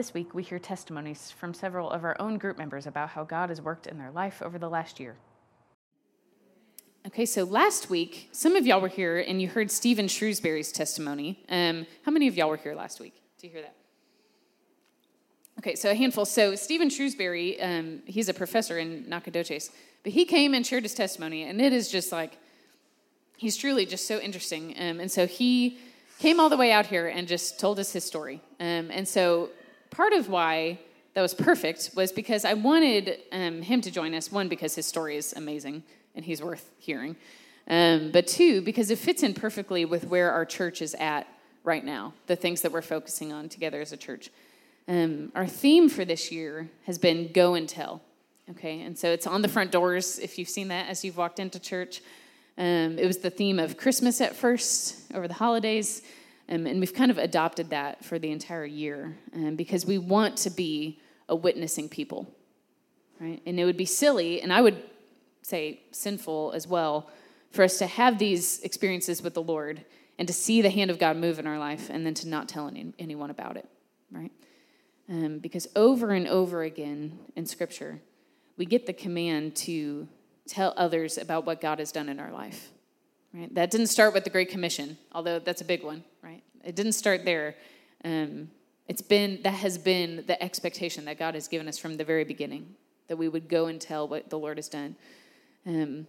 This week, we hear testimonies from several of our own group members about how God has worked in their life over the last year. Okay, so last week, some of y'all were here and you heard Stephen Shrewsbury's testimony. Um, how many of y'all were here last week to hear that? Okay, so a handful. So Stephen Shrewsbury, um, he's a professor in Nacogdoches, but he came and shared his testimony, and it is just like he's truly just so interesting. Um, and so he came all the way out here and just told us his story. Um, and so part of why that was perfect was because I wanted um, him to join us. One, because his story is amazing and he's worth hearing. Um, but two, because it fits in perfectly with where our church is at right now, the things that we're focusing on together as a church. Um, our theme for this year has been go and tell. Okay, and so it's on the front doors if you've seen that as you've walked into church. Um, it was the theme of Christmas at first over the holidays, um, and we've kind of adopted that for the entire year um, because we want to be a witnessing people, right? And it would be silly, and I would say sinful as well, for us to have these experiences with the Lord and to see the hand of God move in our life and then to not tell any, anyone about it, right? Um, because over and over again in Scripture, we get the command to tell others about what God has done in our life. Right? That didn't start with the Great Commission, although that's a big one, right? It didn't start there. Um, it's been that has been the expectation that God has given us from the very beginning that we would go and tell what the Lord has done. Um,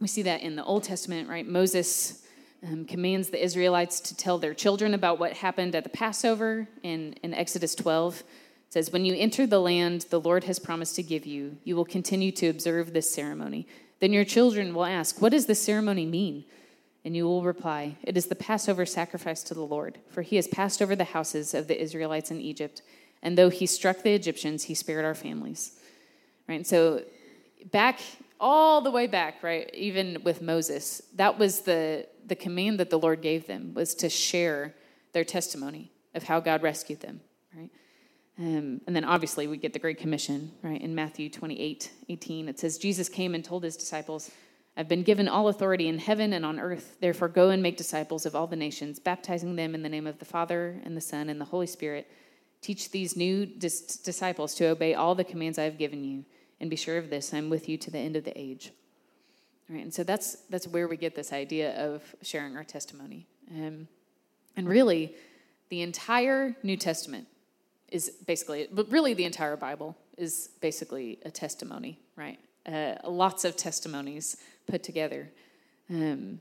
we see that in the Old Testament, right? Moses um, commands the Israelites to tell their children about what happened at the Passover in, in Exodus 12. It says, When you enter the land the Lord has promised to give you, you will continue to observe this ceremony. Then your children will ask, What does this ceremony mean? And you will reply, It is the Passover sacrifice to the Lord, for he has passed over the houses of the Israelites in Egypt. And though he struck the Egyptians, he spared our families. Right? So back all the way back, right, even with Moses, that was the, the command that the Lord gave them was to share their testimony of how God rescued them, right? Um, and then obviously we get the Great Commission, right? In Matthew 28 18, it says, Jesus came and told his disciples, I've been given all authority in heaven and on earth. Therefore, go and make disciples of all the nations, baptizing them in the name of the Father and the Son and the Holy Spirit. Teach these new dis- disciples to obey all the commands I have given you and be sure of this i'm with you to the end of the age right and so that's that's where we get this idea of sharing our testimony um, and really the entire new testament is basically but really the entire bible is basically a testimony right uh, lots of testimonies put together um,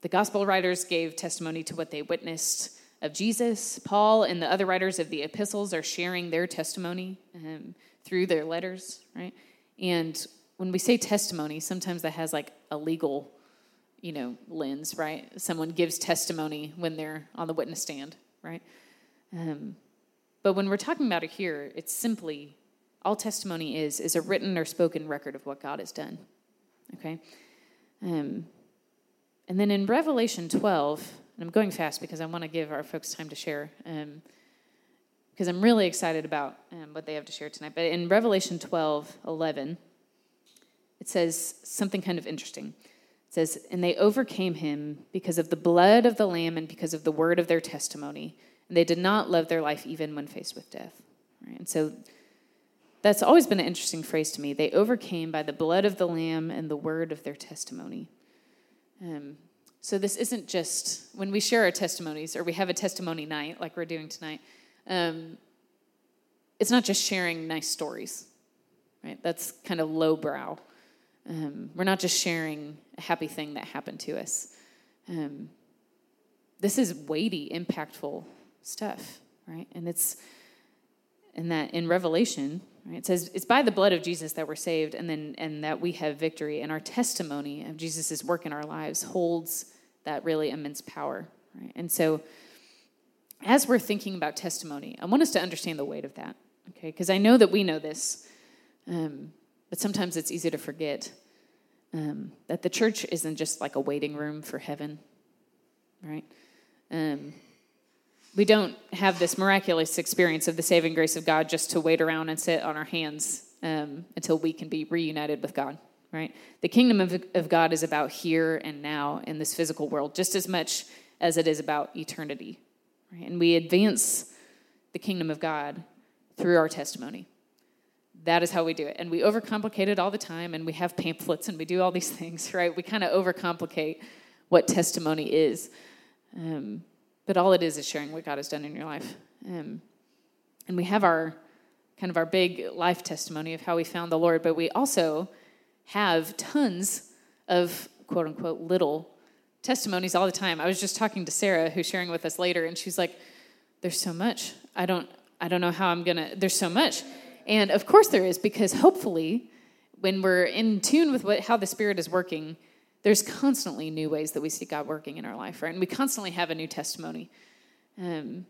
the gospel writers gave testimony to what they witnessed of jesus paul and the other writers of the epistles are sharing their testimony um, through their letters, right? And when we say testimony, sometimes that has like a legal, you know, lens, right? Someone gives testimony when they're on the witness stand, right? Um, but when we're talking about it here, it's simply all testimony is is a written or spoken record of what God has done. Okay. Um, and then in Revelation 12, and I'm going fast because I want to give our folks time to share. Um, because I'm really excited about um, what they have to share tonight. But in Revelation 12 11, it says something kind of interesting. It says, And they overcame him because of the blood of the Lamb and because of the word of their testimony. And they did not love their life even when faced with death. Right? And so that's always been an interesting phrase to me. They overcame by the blood of the Lamb and the word of their testimony. Um, so this isn't just when we share our testimonies or we have a testimony night like we're doing tonight um, it's not just sharing nice stories, right? That's kind of lowbrow. Um, we're not just sharing a happy thing that happened to us. Um, this is weighty, impactful stuff, right? And it's in that in Revelation, It says it's by the blood of Jesus that we're saved, and then and that we have victory. And our testimony of Jesus' work in our lives holds that really immense power, right? And so as we're thinking about testimony, I want us to understand the weight of that, okay? Because I know that we know this, um, but sometimes it's easy to forget um, that the church isn't just like a waiting room for heaven, right? Um, we don't have this miraculous experience of the saving grace of God just to wait around and sit on our hands um, until we can be reunited with God, right? The kingdom of, of God is about here and now in this physical world just as much as it is about eternity, Right? And we advance the kingdom of God through our testimony. That is how we do it. And we overcomplicate it all the time, and we have pamphlets and we do all these things, right? We kind of overcomplicate what testimony is. Um, but all it is is sharing what God has done in your life. Um, and we have our kind of our big life testimony of how we found the Lord, but we also have tons of quote unquote little testimonies all the time. I was just talking to Sarah, who's sharing with us later, and she's like, "There's so much. I don't. I don't know how I'm gonna. There's so much." And of course there is, because hopefully, when we're in tune with what how the Spirit is working, there's constantly new ways that we see God working in our life, right? And we constantly have a new testimony. Um,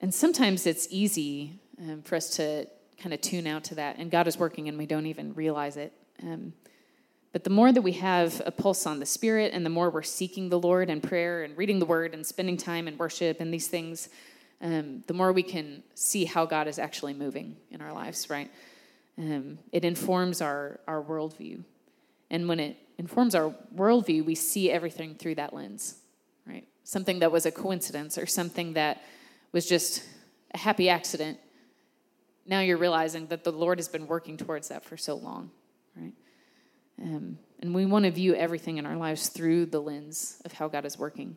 and sometimes it's easy um, for us to kind of tune out to that, and God is working, and we don't even realize it. Um, but the more that we have a pulse on the Spirit, and the more we're seeking the Lord in prayer and reading the Word and spending time in worship and these things, um, the more we can see how God is actually moving in our lives, right? Um, it informs our, our worldview. And when it informs our worldview, we see everything through that lens, right? Something that was a coincidence or something that was just a happy accident. Now you're realizing that the Lord has been working towards that for so long, right? Um, and we want to view everything in our lives through the lens of how God is working.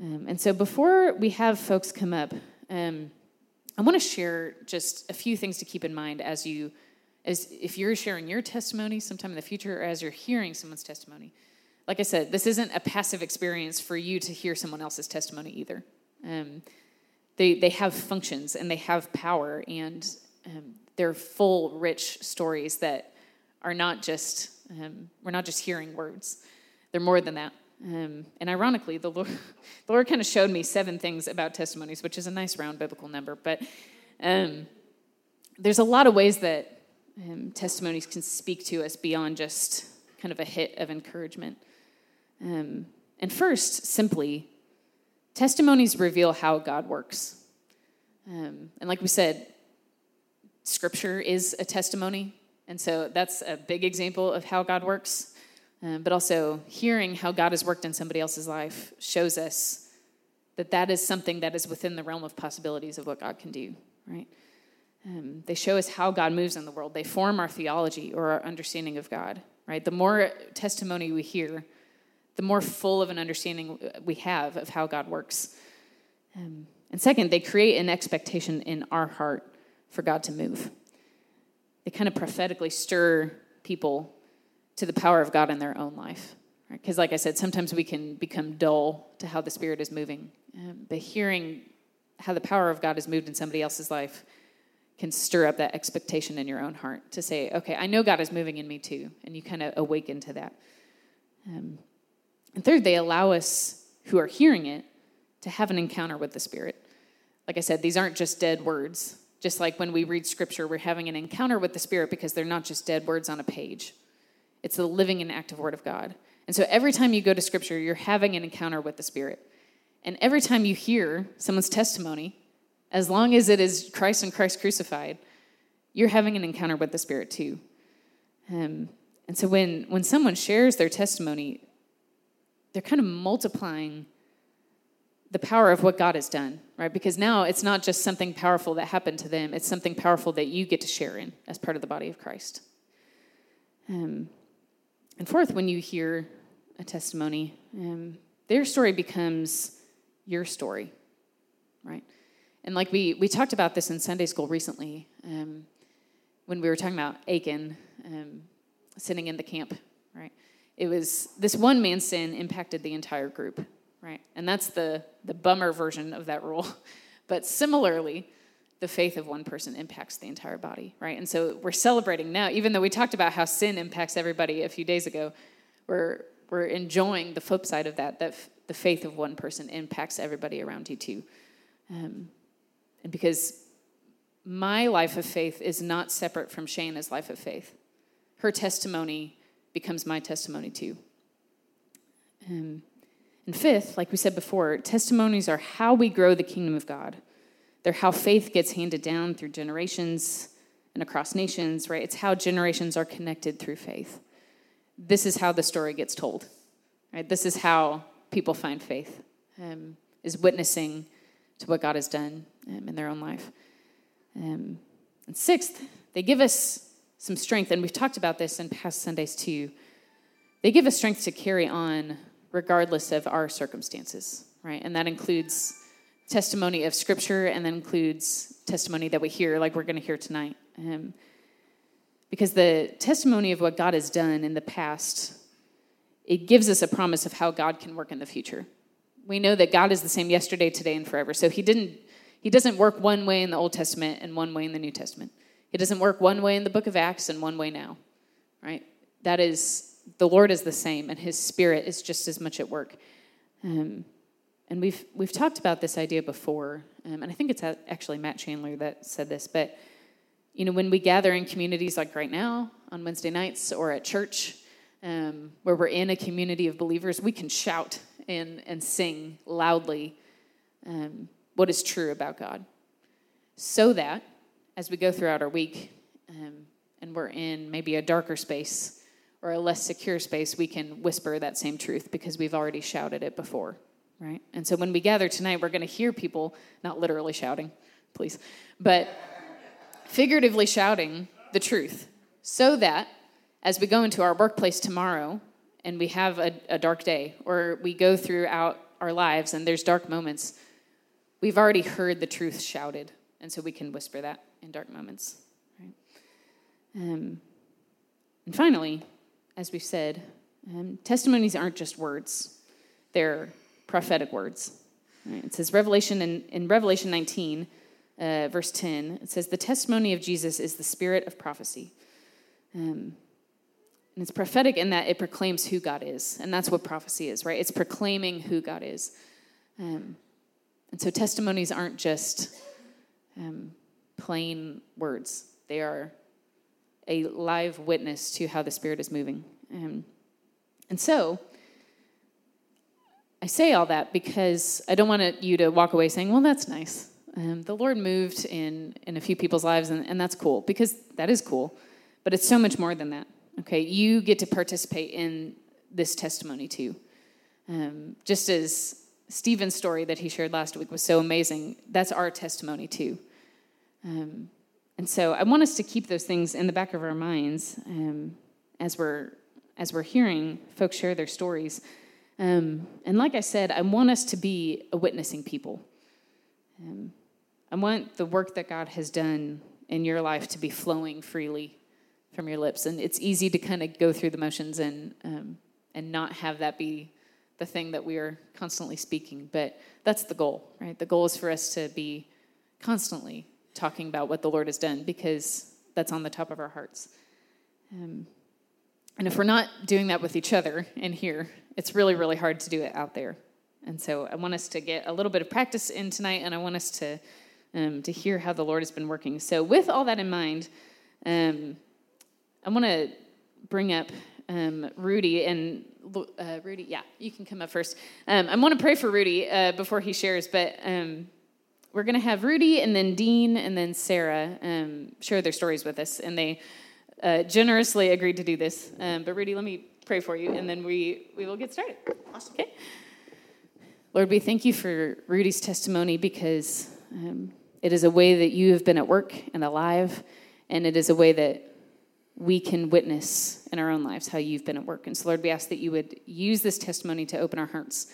Um, and so before we have folks come up, um, I want to share just a few things to keep in mind as you, as if you're sharing your testimony sometime in the future, or as you're hearing someone's testimony. Like I said, this isn't a passive experience for you to hear someone else's testimony either. Um, they they have functions and they have power, and um, they're full, rich stories that are not just um, we're not just hearing words; they're more than that. Um, and ironically, the Lord, the Lord kind of showed me seven things about testimonies, which is a nice round biblical number. But um, there's a lot of ways that um, testimonies can speak to us beyond just kind of a hit of encouragement. Um, and first, simply, testimonies reveal how God works. Um, and like we said, Scripture is a testimony. And so that's a big example of how God works. Um, but also, hearing how God has worked in somebody else's life shows us that that is something that is within the realm of possibilities of what God can do, right? Um, they show us how God moves in the world. They form our theology or our understanding of God, right? The more testimony we hear, the more full of an understanding we have of how God works. Um, and second, they create an expectation in our heart for God to move. They kind of prophetically stir people to the power of God in their own life. Because, right? like I said, sometimes we can become dull to how the Spirit is moving. Um, but hearing how the power of God is moved in somebody else's life can stir up that expectation in your own heart to say, okay, I know God is moving in me too. And you kind of awaken to that. Um, and third, they allow us who are hearing it to have an encounter with the Spirit. Like I said, these aren't just dead words. Just like when we read Scripture, we're having an encounter with the Spirit because they're not just dead words on a page. It's the living and active Word of God. And so every time you go to Scripture, you're having an encounter with the Spirit. And every time you hear someone's testimony, as long as it is Christ and Christ crucified, you're having an encounter with the Spirit too. Um, and so when, when someone shares their testimony, they're kind of multiplying the power of what God has done, right? Because now it's not just something powerful that happened to them, it's something powerful that you get to share in as part of the body of Christ. Um, and fourth, when you hear a testimony, um, their story becomes your story, right? And like we, we talked about this in Sunday school recently um, when we were talking about Achan um, sitting in the camp, right? It was this one man's sin impacted the entire group, right? And that's the, the bummer version of that rule. But similarly, the faith of one person impacts the entire body, right? And so we're celebrating now, even though we talked about how sin impacts everybody a few days ago, we're, we're enjoying the flip side of that, that f- the faith of one person impacts everybody around you too. Um, because my life of faith is not separate from Shayna's life of faith, her testimony becomes my testimony too. Um, and fifth, like we said before, testimonies are how we grow the kingdom of God. They're how faith gets handed down through generations and across nations, right? It's how generations are connected through faith. This is how the story gets told, right? This is how people find faith, um, is witnessing to what God has done um, in their own life. Um, and sixth, they give us some strength, and we've talked about this in past Sundays too. They give us strength to carry on regardless of our circumstances, right? And that includes testimony of Scripture, and that includes testimony that we hear, like we're going to hear tonight. Um, because the testimony of what God has done in the past, it gives us a promise of how God can work in the future. We know that God is the same yesterday, today, and forever. So he didn't he doesn't work one way in the Old Testament and one way in the New Testament. He doesn't work one way in the book of Acts and one way now. Right? That is the Lord is the same and his spirit is just as much at work. Um, and we've we've talked about this idea before, um, and I think it's actually Matt Chandler that said this, but you know, when we gather in communities like right now on Wednesday nights or at church, um, where we're in a community of believers, we can shout and, and sing loudly um, what is true about God. So that as we go throughout our week um, and we're in maybe a darker space or a less secure space, we can whisper that same truth because we've already shouted it before, right? And so when we gather tonight, we're going to hear people, not literally shouting, please, but figuratively shouting the truth so that as we go into our workplace tomorrow and we have a, a, dark day or we go throughout our lives and there's dark moments, we've already heard the truth shouted. And so we can whisper that in dark moments. Right? Um, and finally, as we've said, um, testimonies aren't just words, they're prophetic words. Right? It says Revelation in, in Revelation 19, uh, verse 10, it says, The testimony of Jesus is the spirit of prophecy. Um, and it's prophetic in that it proclaims who God is. And that's what prophecy is, right? It's proclaiming who God is. Um, and so testimonies aren't just um, plain words, they are a live witness to how the Spirit is moving. Um, and so, I say all that because I don't want you to walk away saying, well, that's nice. Um, the Lord moved in, in a few people's lives, and, and that's cool because that is cool. But it's so much more than that. Okay, you get to participate in this testimony too. Um, just as Stephen's story that he shared last week was so amazing, that's our testimony too. Um, and so I want us to keep those things in the back of our minds um, as we're as we're hearing folks share their stories. Um, and like I said, I want us to be a witnessing people. Um, I want the work that God has done in your life to be flowing freely from your lips. And it's easy to kind of go through the motions and, um, and not have that be the thing that we are constantly speaking. But that's the goal, right? The goal is for us to be constantly talking about what the Lord has done because that's on the top of our hearts. Um, and if we're not doing that with each other in here, it's really, really hard to do it out there. And so I want us to get a little bit of practice in tonight, and I want us to um, to hear how the Lord has been working. So, with all that in mind, um, I want to bring up um, Rudy and uh, Rudy. Yeah, you can come up first. Um, I want to pray for Rudy uh, before he shares, but um, we're going to have Rudy and then Dean and then Sarah um, share their stories with us, and they uh, generously agreed to do this. but Rudy, let me pray for you, and then we we will get started. Awesome. Okay. Lord, we thank you for Rudy's testimony because um, it is a way that you have been at work and alive, and it is a way that we can witness in our own lives how you've been at work. And so, Lord, we ask that you would use this testimony to open our hearts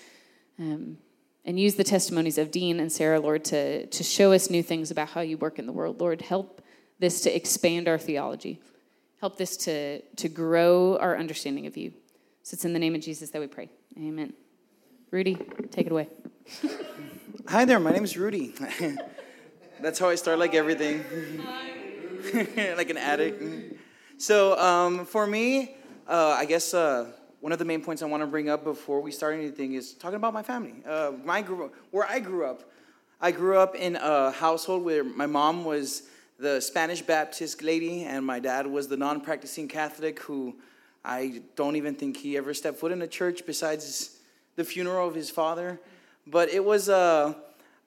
um, and use the testimonies of Dean and Sarah, Lord, to, to show us new things about how you work in the world. Lord, help this to expand our theology, help this to, to grow our understanding of you. So it's in the name of Jesus that we pray. Amen. Rudy, take it away. Hi there, my name is Rudy. That's how I start like everything. like an addict. So um, for me, uh, I guess uh, one of the main points I want to bring up before we start anything is talking about my family. Uh, my where I grew up, I grew up in a household where my mom was the Spanish Baptist lady, and my dad was the non-practicing Catholic who I don't even think he ever stepped foot in a church besides the funeral of his father. But it was uh,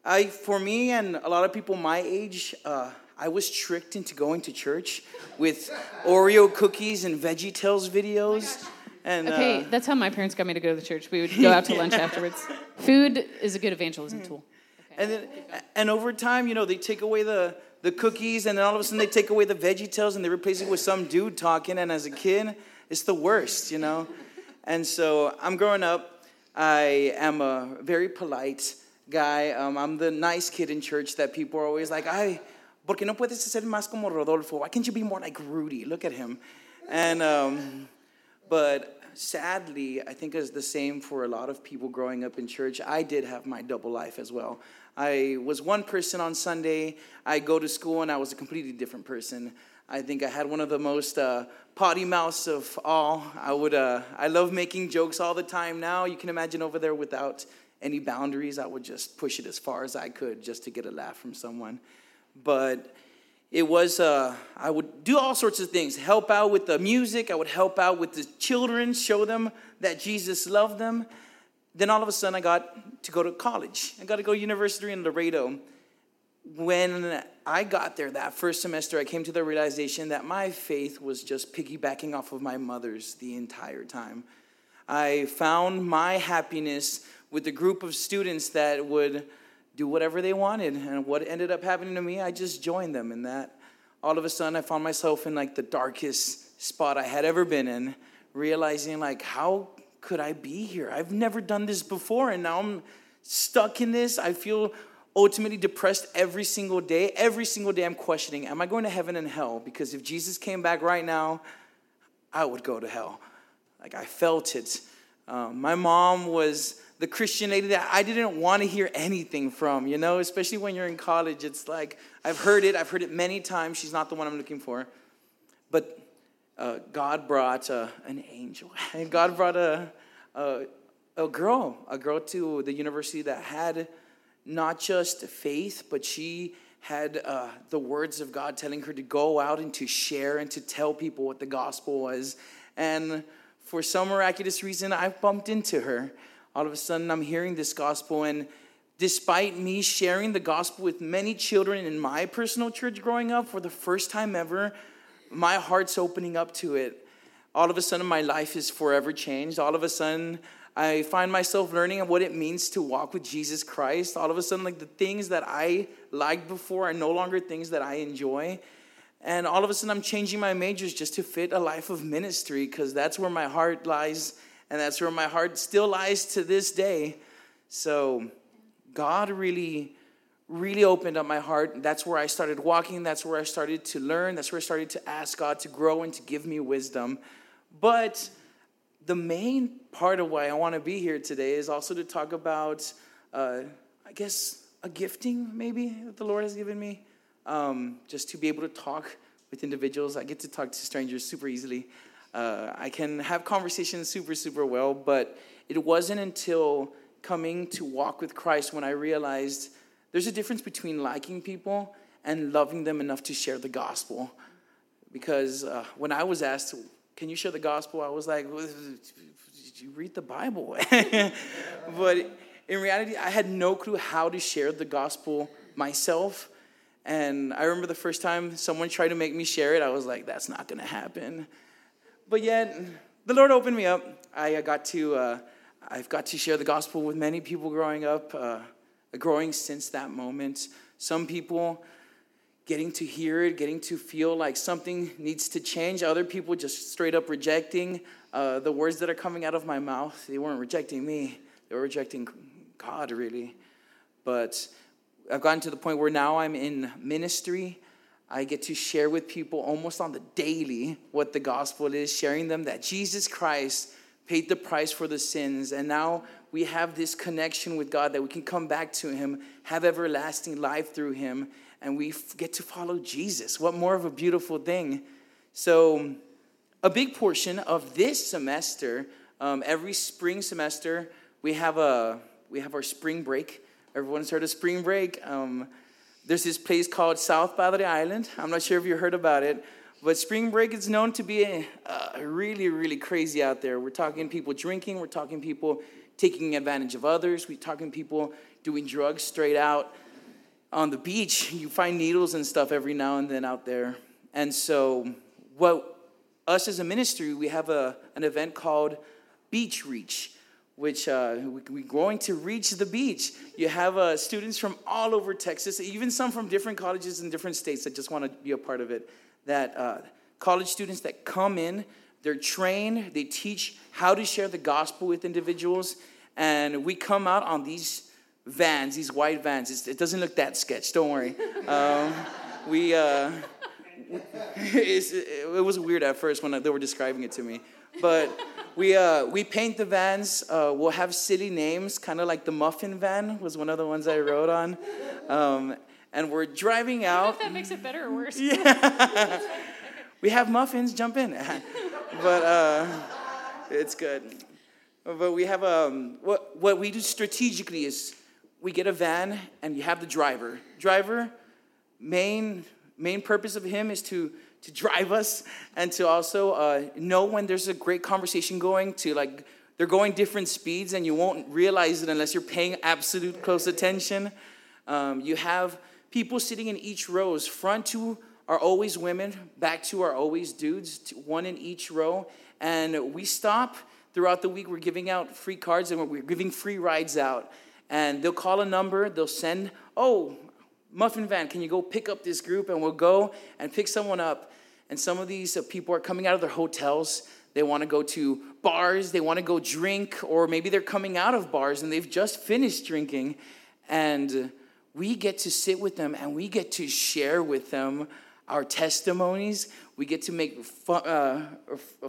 I, for me and a lot of people my age, uh, I was tricked into going to church with Oreo cookies and Veggie Tales videos. And, okay, uh, that's how my parents got me to go to the church. We would go out to lunch afterwards. Food is a good evangelism tool. Okay. And then, and over time, you know, they take away the the cookies, and then all of a sudden they take away the Veggie Tales and they replace it with some dude talking. And as a kid, it's the worst, you know? And so I'm growing up. I am a very polite guy. Um, I'm the nice kid in church that people are always like, ay, ¿por qué no puedes ser más como Rodolfo? Why can't you be more like Rudy? Look at him. And, um, but sadly, I think it's the same for a lot of people growing up in church. I did have my double life as well. I was one person on Sunday. I go to school and I was a completely different person. I think I had one of the most uh, potty mouths of all. I would, uh, I love making jokes all the time now. You can imagine over there without any boundaries, I would just push it as far as I could just to get a laugh from someone. But it was, uh, I would do all sorts of things help out with the music, I would help out with the children, show them that Jesus loved them. Then all of a sudden, I got to go to college. I got to go to university in Laredo. When I got there that first semester, I came to the realization that my faith was just piggybacking off of my mother's the entire time. I found my happiness with a group of students that would do whatever they wanted. And what ended up happening to me, I just joined them. And that all of a sudden, I found myself in like the darkest spot I had ever been in, realizing like, how could I be here? I've never done this before. And now I'm stuck in this. I feel ultimately depressed every single day. Every single day, I'm questioning, am I going to heaven and hell? Because if Jesus came back right now, I would go to hell. Like, I felt it. Um, my mom was the Christian lady that I didn't want to hear anything from, you know, especially when you're in college. It's like, I've heard it, I've heard it many times. She's not the one I'm looking for. But uh, God brought uh, an angel. And God brought a, a, a girl, a girl to the university that had not just faith, but she had uh, the words of God telling her to go out and to share and to tell people what the gospel was. And for some miraculous reason, I bumped into her all of a sudden I'm hearing this gospel. And despite me sharing the gospel with many children in my personal church growing up for the first time ever, my heart's opening up to it. All of a sudden, my life is forever changed. All of a sudden, I find myself learning what it means to walk with Jesus Christ. All of a sudden, like the things that I liked before are no longer things that I enjoy. And all of a sudden, I'm changing my majors just to fit a life of ministry because that's where my heart lies and that's where my heart still lies to this day. So, God really, really opened up my heart. That's where I started walking. That's where I started to learn. That's where I started to ask God to grow and to give me wisdom. But the main part of why I want to be here today is also to talk about, uh, I guess, a gifting maybe that the Lord has given me. Um, just to be able to talk with individuals. I get to talk to strangers super easily. Uh, I can have conversations super, super well, but it wasn't until coming to walk with Christ when I realized there's a difference between liking people and loving them enough to share the gospel. Because uh, when I was asked, Can you share the gospel? I was like, well, Did you read the Bible? but in reality, I had no clue how to share the gospel myself. And I remember the first time someone tried to make me share it, I was like, That's not gonna happen but yet, the Lord opened me up. I got to, uh, I've got to share the gospel with many people growing up, uh, growing since that moment. Some people getting to hear it, getting to feel like something needs to change. Other people just straight up rejecting uh, the words that are coming out of my mouth. They weren't rejecting me, they were rejecting God, really. But I've gotten to the point where now I'm in ministry. I get to share with people almost on the daily what the gospel is, sharing them that Jesus Christ paid the price for the sins. And now we have this connection with God that we can come back to Him, have everlasting life through Him, and we get to follow Jesus. What more of a beautiful thing? So, a big portion of this semester, um, every spring semester, we have a we have our spring break. Everyone's heard of spring break. Um, there's this place called South Padre Island. I'm not sure if you heard about it, but spring break is known to be uh, really, really crazy out there. We're talking people drinking, we're talking people taking advantage of others, we're talking people doing drugs straight out on the beach. You find needles and stuff every now and then out there. And so, what us as a ministry, we have a, an event called Beach Reach, which uh, we- we're going to reach the beach. You have uh, students from all over Texas, even some from different colleges in different states that just want to be a part of it. That uh, college students that come in, they're trained, they teach how to share the gospel with individuals, and we come out on these vans, these white vans. It's, it doesn't look that sketch, don't worry. Um, we, uh, it was weird at first when they were describing it to me. But we, uh, we paint the vans. Uh, we'll have city names, kind of like the Muffin Van was one of the ones I wrote on. Um, and we're driving out. I don't know if that makes it better or worse. Yeah. We have muffins, jump in. but uh, it's good. But we have um, what what we do strategically is we get a van and you have the driver. Driver, main main purpose of him is to to drive us and to also uh, know when there's a great conversation going. To like they're going different speeds and you won't realize it unless you're paying absolute close attention. Um, you have people sitting in each rows. Front two are always women, back two are always dudes, one in each row. And we stop throughout the week. We're giving out free cards and we're giving free rides out. And they'll call a number, they'll send, oh, Muffin Van, can you go pick up this group? And we'll go and pick someone up. And some of these uh, people are coming out of their hotels. They want to go to bars, they want to go drink, or maybe they're coming out of bars and they've just finished drinking. And we get to sit with them and we get to share with them our testimonies. We get to make fun, uh,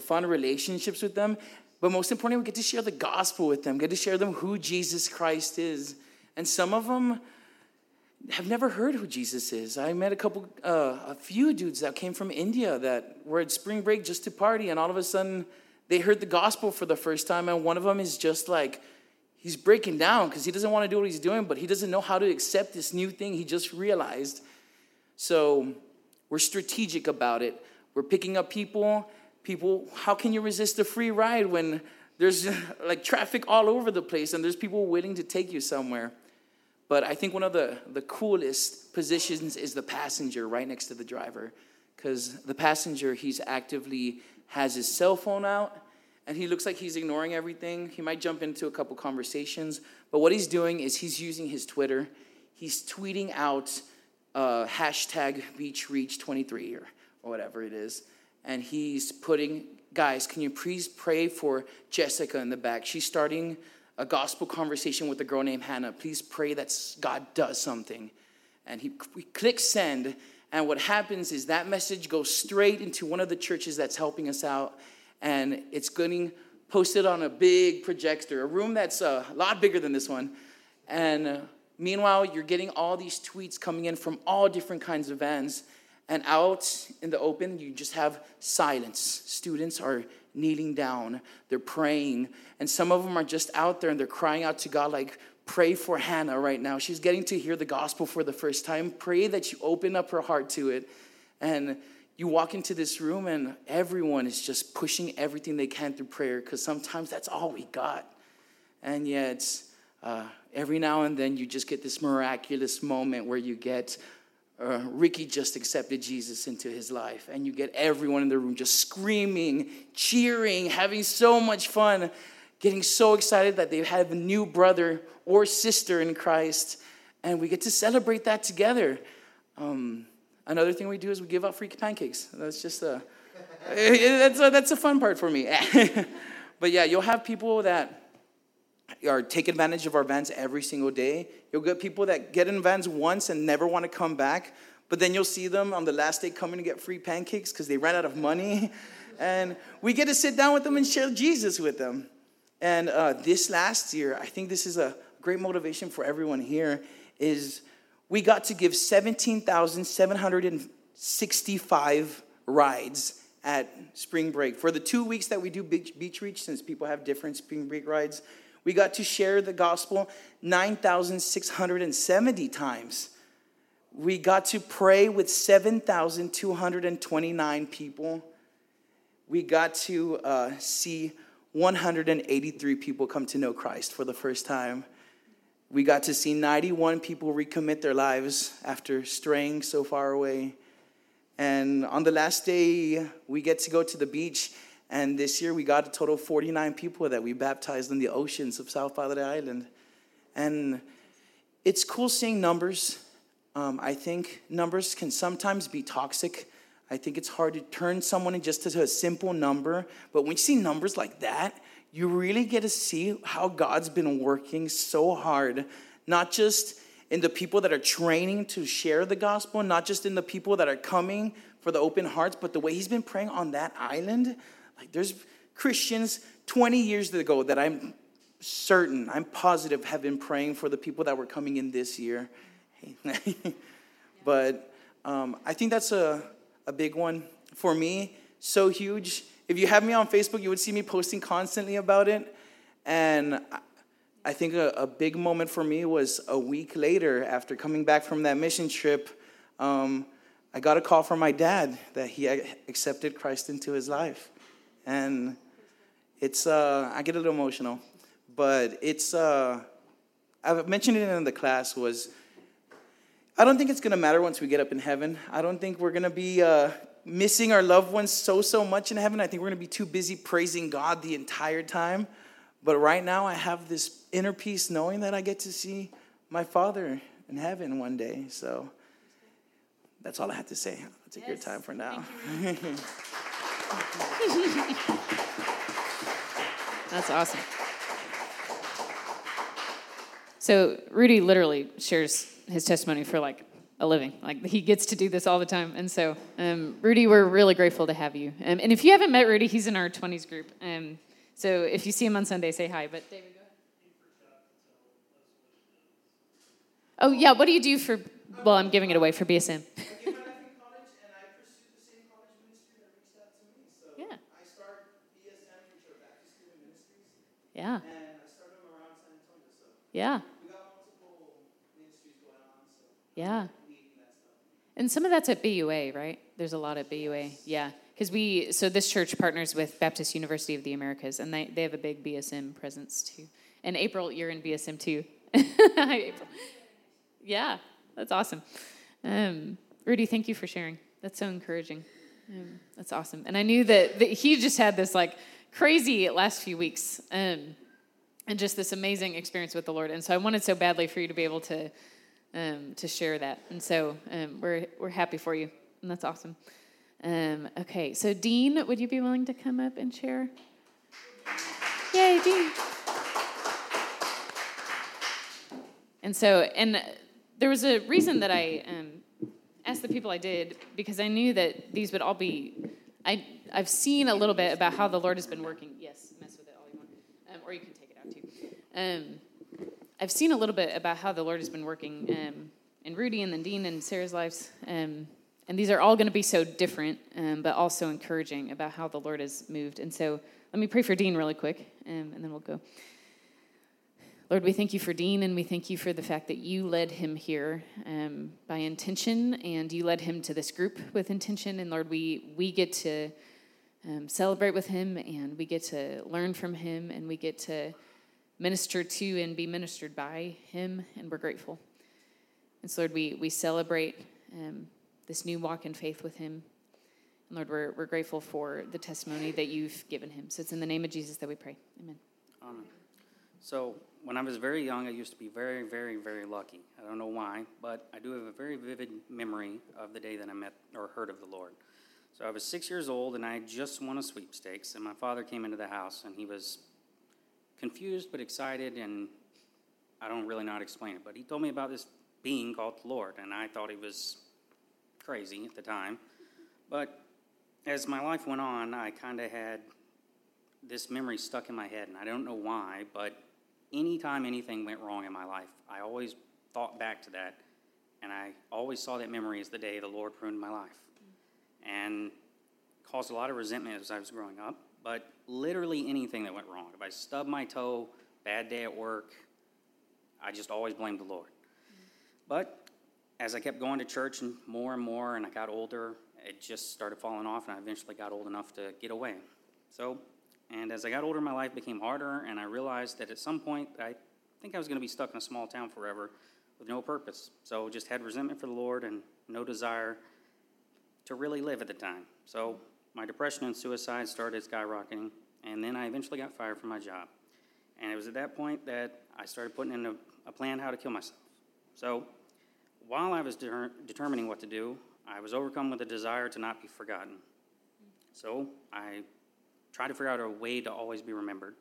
fun relationships with them. But most importantly, we get to share the gospel with them, get to share them who Jesus Christ is. And some of them, have never heard who Jesus is. I met a couple, uh, a few dudes that came from India that were at spring break just to party, and all of a sudden they heard the gospel for the first time, and one of them is just like, he's breaking down because he doesn't want to do what he's doing, but he doesn't know how to accept this new thing he just realized. So we're strategic about it. We're picking up people. People, how can you resist a free ride when there's like traffic all over the place and there's people waiting to take you somewhere? But I think one of the, the coolest positions is the passenger right next to the driver. Because the passenger, he's actively has his cell phone out and he looks like he's ignoring everything. He might jump into a couple conversations, but what he's doing is he's using his Twitter. He's tweeting out uh, hashtag beach reach 23 or, or whatever it is. And he's putting, guys, can you please pray for Jessica in the back? She's starting a gospel conversation with a girl named Hannah. Please pray that God does something. And he we click send, and what happens is that message goes straight into one of the churches that's helping us out, and it's getting posted on a big projector, a room that's a lot bigger than this one. And uh, meanwhile, you're getting all these tweets coming in from all different kinds of vans. And out in the open, you just have silence. Students are kneeling down, they're praying, and some of them are just out there and they're crying out to God, like, pray for Hannah right now. She's getting to hear the gospel for the first time. Pray that you open up her heart to it. And you walk into this room, and everyone is just pushing everything they can through prayer because sometimes that's all we got. And yet, uh, every now and then, you just get this miraculous moment where you get uh, Ricky just accepted Jesus into his life, and you get everyone in the room just screaming, cheering, having so much fun, getting so excited that they have a new brother or sister in Christ, and we get to celebrate that together. Um, another thing we do is we give out free pancakes. That's just a that's a, that's a fun part for me. but yeah, you'll have people that are take advantage of our vans every single day. You'll get people that get in vans once and never want to come back, but then you'll see them on the last day coming to get free pancakes because they ran out of money. And we get to sit down with them and share Jesus with them. And uh, this last year, I think this is a great motivation for everyone here, is we got to give 17,765 rides at spring break. For the two weeks that we do beach, beach reach, since people have different spring break rides, we got to share the gospel 9,670 times. We got to pray with 7,229 people. We got to uh, see 183 people come to know Christ for the first time. We got to see 91 people recommit their lives after straying so far away. And on the last day, we get to go to the beach, And this year we got a total of 49 people that we baptized in the oceans of South Padre Island. And it's cool seeing numbers. Um, I think numbers can sometimes be toxic. I think it's hard to turn someone just to a simple number. But when you see numbers like that, you really get to see how God's been working so hard, not just in the people that are training to share the gospel, not just in the people that are coming for the open hearts, but the way He's been praying on that island. Like there's Christians 20 years ago that I'm certain, I'm positive, have been praying for the people that were coming in this year. but um, I think that's a, a big one for me, so huge. If you have me on Facebook, you would see me posting constantly about it. And I think a, a big moment for me was a week later after coming back from that mission trip. Um, I got a call from my dad that he accepted Christ into his life. And it's, uh, I get a little emotional, but it's, uh, I've mentioned it in the class was, I don't think it's gonna matter once we get up in heaven. I don't think we're gonna be uh, missing our loved ones so, so much in heaven. I think we're gonna be too busy praising God the entire time. But right now, I have this inner peace knowing that I get to see my Father in heaven one day. So that's all I have to say. I'll take yes. your time for now. that's awesome. So Rudy literally shares his testimony for like a living. Like he gets to do this all the time. And so, um, Rudy, we're really grateful to have you. Um, and if you haven't met Rudy, he's in our 20s group. Um, so if you see him on Sunday, say hi. But David, go ahead. Oh yeah, what do you do for? Well, I'm giving it away for BSM. yeah. Yeah. Yeah. Yeah. And some of that's at BUA, right? There's a lot at BUA. Yeah. Because we, so this church partners with Baptist University of the Americas, and they, they have a big BSM presence too. And April, you're in BSM too. Hi, April. Yeah, that's awesome. Um, Rudy, thank you for sharing. That's so encouraging. Um, that's awesome. And I knew that, that, he just had this like crazy last few weeks um, and just this amazing experience with the Lord. And so I wanted so badly for you to be able to um, to share that. And so um, we're, we're happy for you, and that's awesome. Um, okay, so Dean, would you be willing to come up and share? Yay, Dean. And so, and there was a reason that I um, asked the people I did because I knew that these would all be. I I've seen a little bit about how the Lord has been working. Yes, mess with it all you want, um, or you can take it out too. Um, I've seen a little bit about how the Lord has been working um, in Rudy and then Dean and Sarah's lives. Um, and these are all going to be so different, um, but also encouraging about how the Lord has moved. And so let me pray for Dean really quick, um, and then we'll go. Lord, we thank you for Dean, and we thank you for the fact that you led him here um, by intention, and you led him to this group with intention. And Lord, we we get to um, celebrate with him, and we get to learn from him, and we get to minister to and be ministered by him, and we're grateful. And so, Lord, we, we celebrate um, this new walk in faith with him. And Lord, we're, we're grateful for the testimony that you've given him. So it's in the name of Jesus that we pray. Amen. Amen. So, when I was very young, I used to be very, very, very lucky. I don't know why, but I do have a very vivid memory of the day that I met or heard of the Lord. So I was six years old, and I just won a sweepstakes, and my father came into the house, and he was confused but excited, and I don't really know how to explain it. But he told me about this being called the Lord, and I thought he was crazy at the time. But as my life went on, I kind of had this memory stuck in my head, and I don't know why, but anytime anything went wrong in my life, I always thought back to that, and I always saw that memory as the day the Lord pruned my life. And caused a lot of resentment as I was growing up but literally anything that went wrong. If I stubbed my toe, bad day at work, I just always blamed the Lord. But as I kept going to church and more and more, and I got older, it just started falling off, and I eventually got old enough to get away. So, and as I got older, my life became harder, and I realized that at some point, I think I was going to be stuck in a small town forever with no purpose. So, just had resentment for the Lord and no desire to really live at the time. So, my depression and suicide started skyrocketing, and then I eventually got fired from my job. And it was at that point that I started putting in a, a plan how to kill myself. So while I was de- determining what to do, I was overcome with a desire to not be forgotten. So I tried to figure out a way to always be remembered.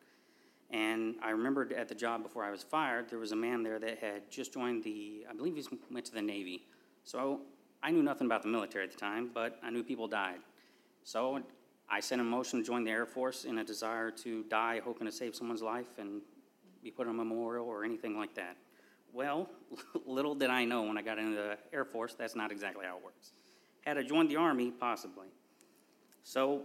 And I remembered at the job before I was fired, there was a man there that had just joined the, I believe he went to the Navy. So I knew nothing about the military at the time, but I knew people died. So I sent a motion to join the Air Force in a desire to die, hoping to save someone's life and be put on a memorial or anything like that. Well, little did I know when I got into the Air Force, that's not exactly how it works. Had I joined the Army, possibly. So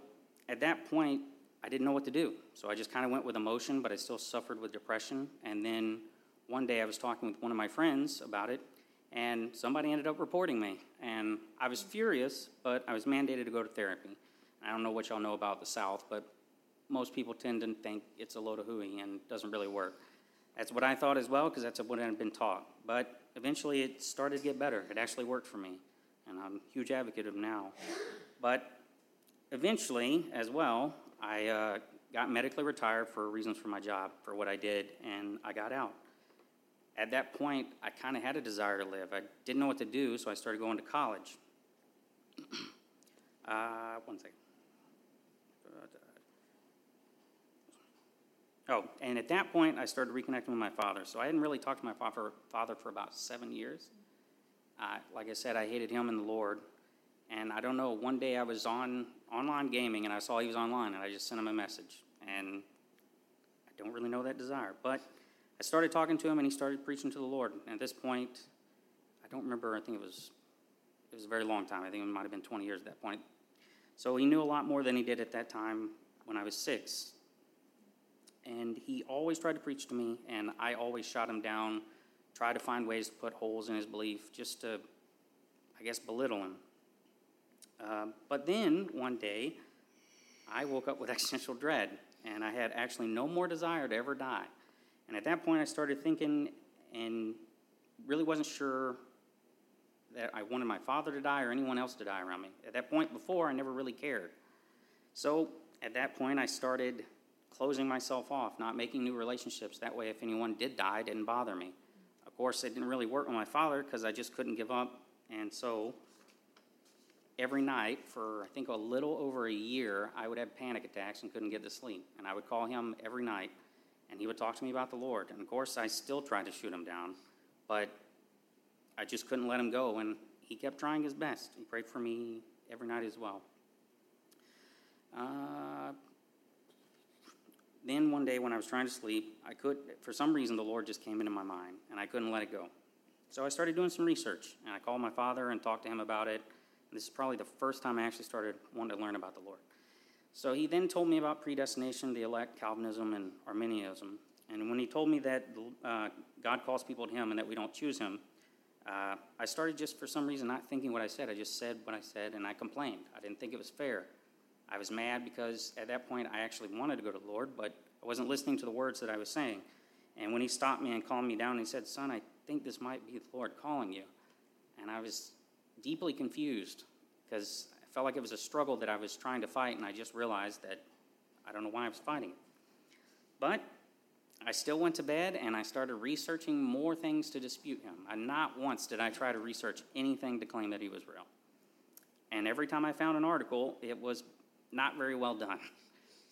at that point, I didn't know what to do. So I just kind of went with emotion, but I still suffered with depression. And then one day I was talking with one of my friends about it, and somebody ended up reporting me. And I was furious, but I was mandated to go to therapy. I don't know what y'all know about the South, but most people tend to think it's a load of hooey and doesn't really work. That's what I thought as well, because that's what I had been taught. But eventually it started to get better. It actually worked for me, and I'm a huge advocate of now. But eventually, as well, I uh, got medically retired for reasons for my job, for what I did, and I got out. At that point, I kind of had a desire to live. I didn't know what to do, so I started going to college. uh, one second. Oh, and at that point, I started reconnecting with my father. So I hadn't really talked to my father, father for about seven years. Uh, like I said, I hated him and the Lord. And I don't know, one day I was on online gaming and I saw he was online and I just sent him a message. And I don't really know that desire. But I started talking to him and he started preaching to the Lord. And at this point, I don't remember, I think it was it was a very long time. I think it might have been 20 years at that point. So he knew a lot more than he did at that time when I was six. And he always tried to preach to me, and I always shot him down, tried to find ways to put holes in his belief, just to, I guess, belittle him. Uh, but then one day, I woke up with existential dread, and I had actually no more desire to ever die. And at that point, I started thinking and really wasn't sure that I wanted my father to die or anyone else to die around me. At that point before, I never really cared. So at that point, I started closing myself off, not making new relationships. That way, if anyone did die, it didn't bother me. Of course, it didn't really work with my father because I just couldn't give up. And so every night for I think a little over a year, I would have panic attacks and couldn't get to sleep. And I would call him every night, and he would talk to me about the Lord. And of course, I still tried to shoot him down, but I just couldn't let him go. And he kept trying his best. He prayed for me every night as well. Uh, then one day when I was trying to sleep, I could, for some reason, the Lord just came into my mind, and I couldn't let it go. So I started doing some research, and I called my father and talked to him about it. This is probably the first time I actually started wanting to learn about the Lord. So he then told me about predestination, the elect, Calvinism, and Arminianism. And when he told me that uh, God calls people to him and that we don't choose him, uh, I started just for some reason not thinking what I said. I just said what I said, and I complained. I didn't think it was fair. I was mad because at that point I actually wanted to go to the Lord, but I wasn't listening to the words that I was saying. And when he stopped me and calmed me down, he said, Son, I think this might be the Lord calling you. And I was deeply confused because I felt like it was a struggle that I was trying to fight, and I just realized that I don't know why I was fighting. But I still went to bed and I started researching more things to dispute him. And not once did I try to research anything to claim that he was real. And every time I found an article, it was not very well done.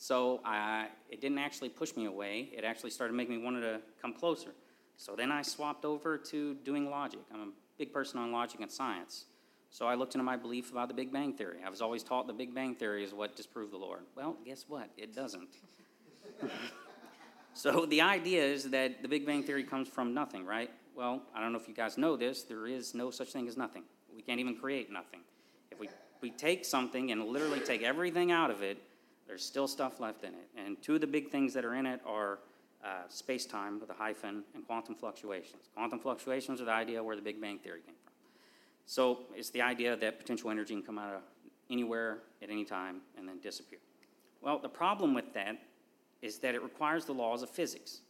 So I, it didn't actually push me away. It actually started making me want to come closer. So then I swapped over to doing logic. I'm a big person on logic and science. So I looked into my belief about the Big Bang Theory. I was always taught the Big Bang Theory is what disproved the Lord. Well, guess what? It doesn't. so the idea is that the Big Bang Theory comes from nothing, right? Well, I don't know if you guys know this. There is no such thing as nothing. We can't even create nothing. If we, we take something and literally take everything out of it, there's still stuff left in it. And two of the big things that are in it are uh, space time with a hyphen and quantum fluctuations. Quantum fluctuations are the idea where the Big Bang Theory came. So it's the idea that potential energy can come out of anywhere at any time and then disappear. Well, the problem with that is that it requires the laws of physics,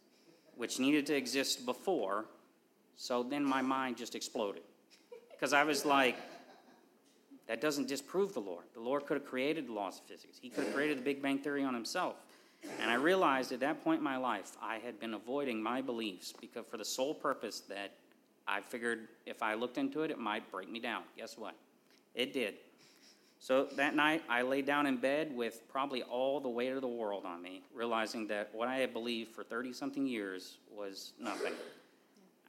which needed to exist before. So then my mind just exploded. Because I was like, that doesn't disprove the Lord. The Lord could have created the laws of physics, He could have created the Big Bang Theory on Himself. And I realized at that point in my life, I had been avoiding my beliefs because for the sole purpose that I figured if I looked into it, it might break me down. Guess what? It did. So that night, I lay down in bed with probably all the weight of the world on me, realizing that what I had believed for 30 something years was nothing.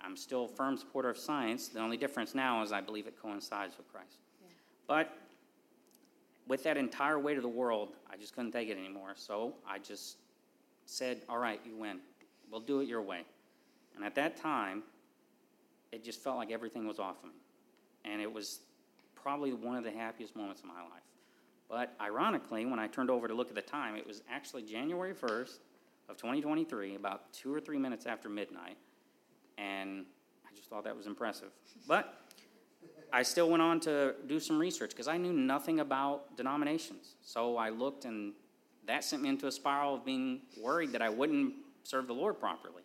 I'm still a firm supporter of science. The only difference now is I believe it coincides with Christ. But with that entire weight of the world, I just couldn't take it anymore. So I just said, All right, you win. We'll do it your way. And at that time, it just felt like everything was off of me. And it was probably one of the happiest moments of my life. But ironically, when I turned over to look at the time, it was actually January 1st of 2023, about two or three minutes after midnight. And I just thought that was impressive. But I still went on to do some research because I knew nothing about denominations. So I looked, and that sent me into a spiral of being worried that I wouldn't serve the Lord properly.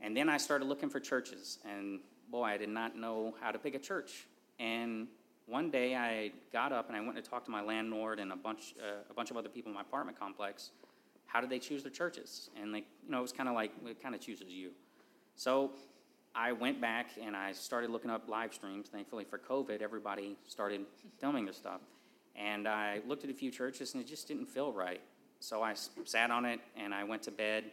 And then I started looking for churches, and boy, I did not know how to pick a church. And one day I got up and I went to talk to my landlord and a bunch, uh, a bunch of other people in my apartment complex. How did they choose their churches? And like, you know, it was kind of like it kind of chooses you. So I went back and I started looking up live streams. Thankfully for COVID, everybody started filming their stuff. And I looked at a few churches and it just didn't feel right. So I sat on it and I went to bed.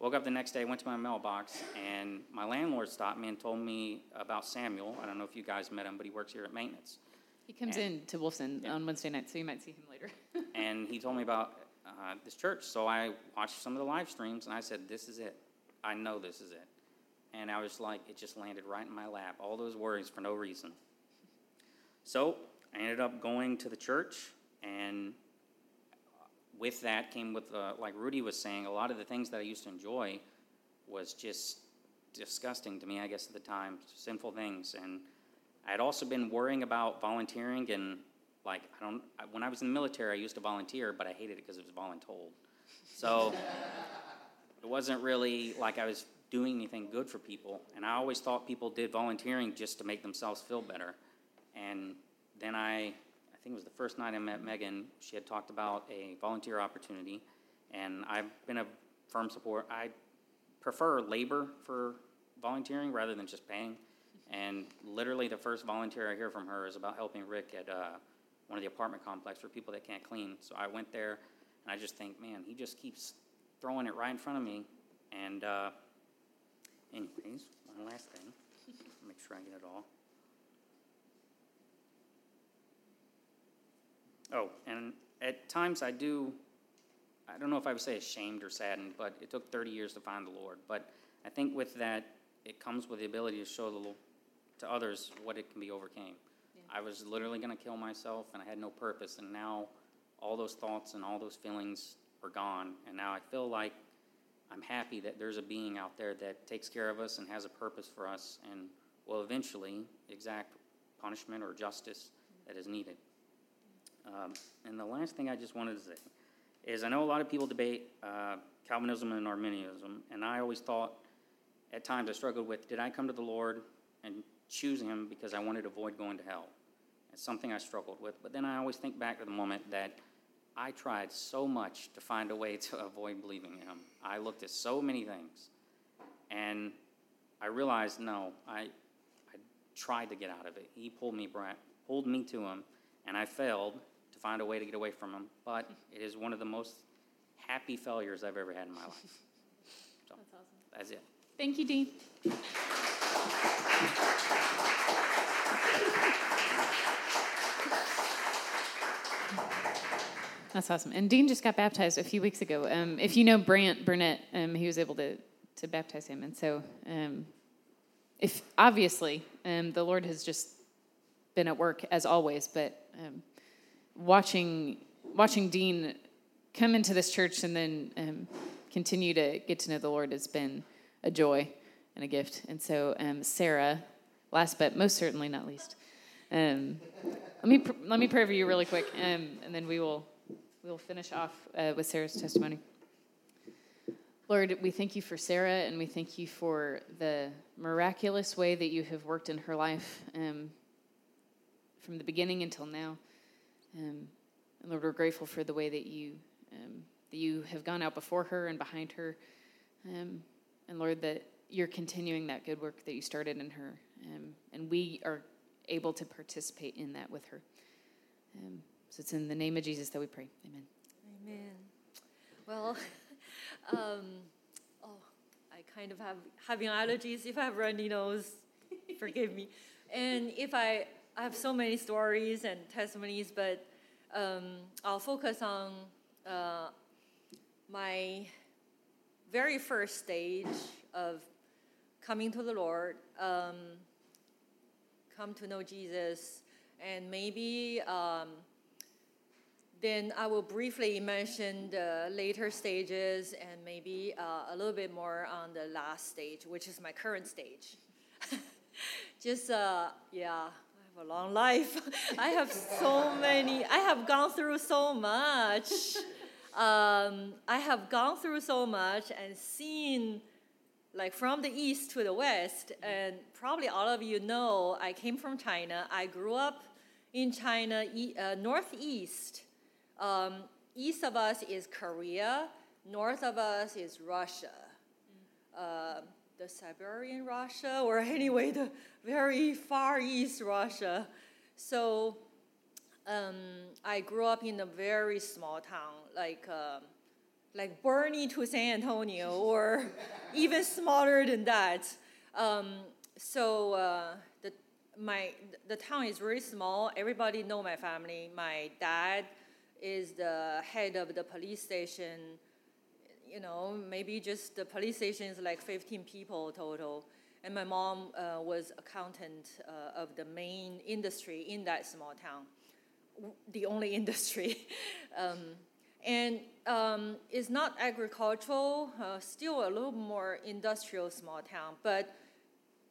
Woke up the next day, went to my mailbox, and my landlord stopped me and told me about Samuel. I don't know if you guys met him, but he works here at maintenance. He comes And- in to Wolfson Yeah. on Wednesday night, so you might see him later. and he told me about uh, this church. So I watched some of the live streams, and I said, "This is it. I know this is it." And I was like, it just landed right in my lap. All those worries for no reason. So I ended up going to the church, and with that came with, uh, like Rudy was saying, a lot of the things that I used to enjoy was just disgusting to me, I guess, at the time, sinful things. And I had also been worrying about volunteering and like I don't. I- When I was in the military, I used to volunteer, but I hated it because it was voluntold. So it wasn't really like I was doing anything good for people. And I always thought people did volunteering just to make themselves feel better. And then I, I think it was the first night I met Megan. She had talked about a volunteer opportunity, and I've been a firm support. I prefer labor for volunteering rather than just paying. And literally, the first volunteer I hear from her is about helping Rick at uh, one of the apartment complex for people that can't clean. So I went there, and I just think, man, he just keeps throwing it right in front of me. And, uh, anyways, one last thing. Make sure I get it all. Oh, and at times I do, I don't know if I would say ashamed or saddened, but it took 30 years to find the Lord. But I think with that, it comes with the ability to show the, to others what it can be overcame. I was literally going to kill myself, and I had no purpose, and now all those thoughts and all those feelings are gone, and now I feel like I'm happy that there's a being out there that takes care of us and has a purpose for us, and will eventually exact punishment or justice that is needed. Um, and the last thing I just wanted to say is I know a lot of people debate uh, Calvinism and Arminianism, and I always thought at times I struggled with did I come to the Lord and choose Him because I wanted to avoid going to hell? It's something I struggled with. But then I always think back to the moment that I tried so much to find a way to avoid believing in Him. I looked at so many things, and I realized no, I, I tried to get out of it. He pulled me, pulled me to Him, and I failed find a way to get away from Him. But it is one of the most happy failures I've ever had in my life. So That's awesome. that's it. Thank you, Dean. That's awesome. And Dean just got baptized a few weeks ago. Um, if you know Brant Burnett, um, he was able to, to baptize him. And so, um, if obviously, um, the Lord has just been at work as always, but um, watching watching Dean come into this church and then um, continue to get to know the Lord has been a joy and a gift. And so, um, Sarah, last but most certainly not least, um, let me pr- let me pray for you really quick, um, and then we will we will finish off uh, with Sarah's testimony. Lord, we thank you for Sarah, and we thank you for the miraculous way that you have worked in her life um, from the beginning until now. Um, and Lord, we're grateful for the way that you um, that you have gone out before her and behind her, um, and Lord, that you're continuing that good work that you started in her, um, and we are able to participate in that with her. Um, so it's in the name of Jesus that we pray. Amen. Amen. Well, um, oh, I kind of have having allergies. If I have runny nose, forgive me. And if I, I have so many stories and testimonies, but um, I'll focus on uh, my very first stage of coming to the Lord, um, come to know Jesus, and maybe um, then I will briefly mention the later stages and maybe uh, a little bit more on the last stage, which is my current stage. Just, uh, yeah, have a long life. I have so many, I have gone through so much. Um, I have gone through so much and seen like from the east to the west, and probably all of you know I came from China. I grew up in China, uh, northeast. Um, east of us is Korea, north of us is Russia. Uh, the Siberian Russia, or anyway, the very far east Russia. So um, I grew up in a very small town, like. Um, like Boerne to San Antonio, or even smaller than that. Um, so uh, the my the town is very small. Everybody know my family. My dad is the head of the police station. You know, maybe just the police station is like 15 people total. And my mom uh, was accountant uh, of the main industry in that small town, the only industry. um, and um, it's not agricultural, uh, still a little more industrial small town, but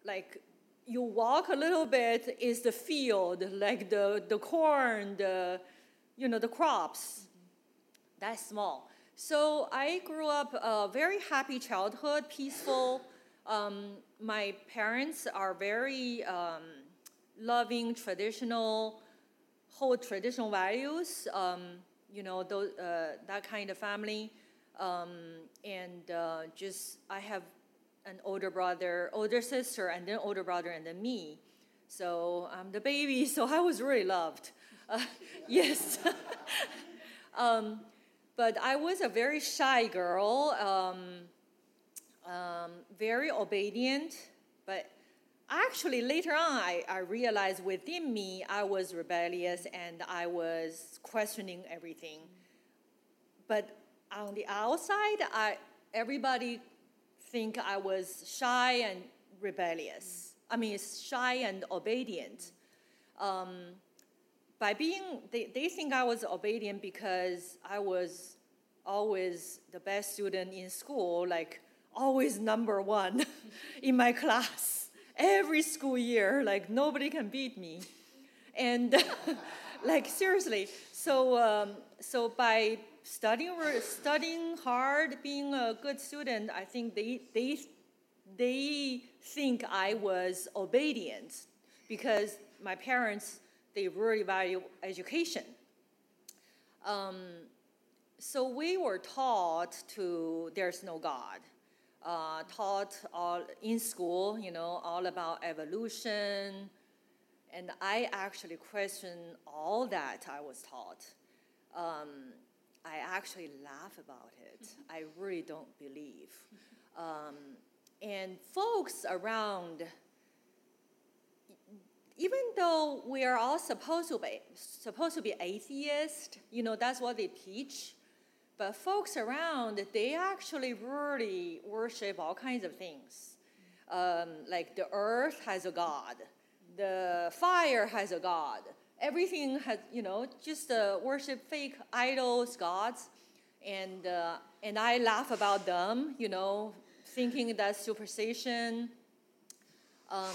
like you walk a little bit is the field, like the, the corn, the, you know, the crops. That's small. So I grew up a very happy childhood, peaceful. Um, my parents are very um, loving, traditional, hold traditional values. Um, you know, those, uh, that kind of family. Um, and uh, just, I have an older brother, older sister, and then older brother, and then me. So I'm the baby, so I was really loved. Uh, yes. but I was a very shy girl, um, um, very obedient, but actually later on I, I realized within me i was rebellious and i was questioning everything. But on the outside i everybody think i was shy and rebellious. I mean shy and obedient. Um, by being they, they think i was obedient because i was always the best student in school like always number one in my class every school year. Like nobody can beat me, and like seriously. So um, so by studying studying hard, being a good student, I think they they they think I was obedient because my parents they really value education. Um, so we were taught to there's no God uh, taught all in school, you know, all about evolution. And I actually question all that I was taught. Um, I actually laugh about it. I really don't believe. Um, and folks around, even though we are all supposed to be supposed to be atheist, you know, that's what they teach. But folks around, they actually really worship all kinds of things. Um, like the earth has a god, the fire has a god. Everything has, you know, just uh, worship fake idols, gods. And, uh, and I laugh about them, you know, thinking that superstition. Um,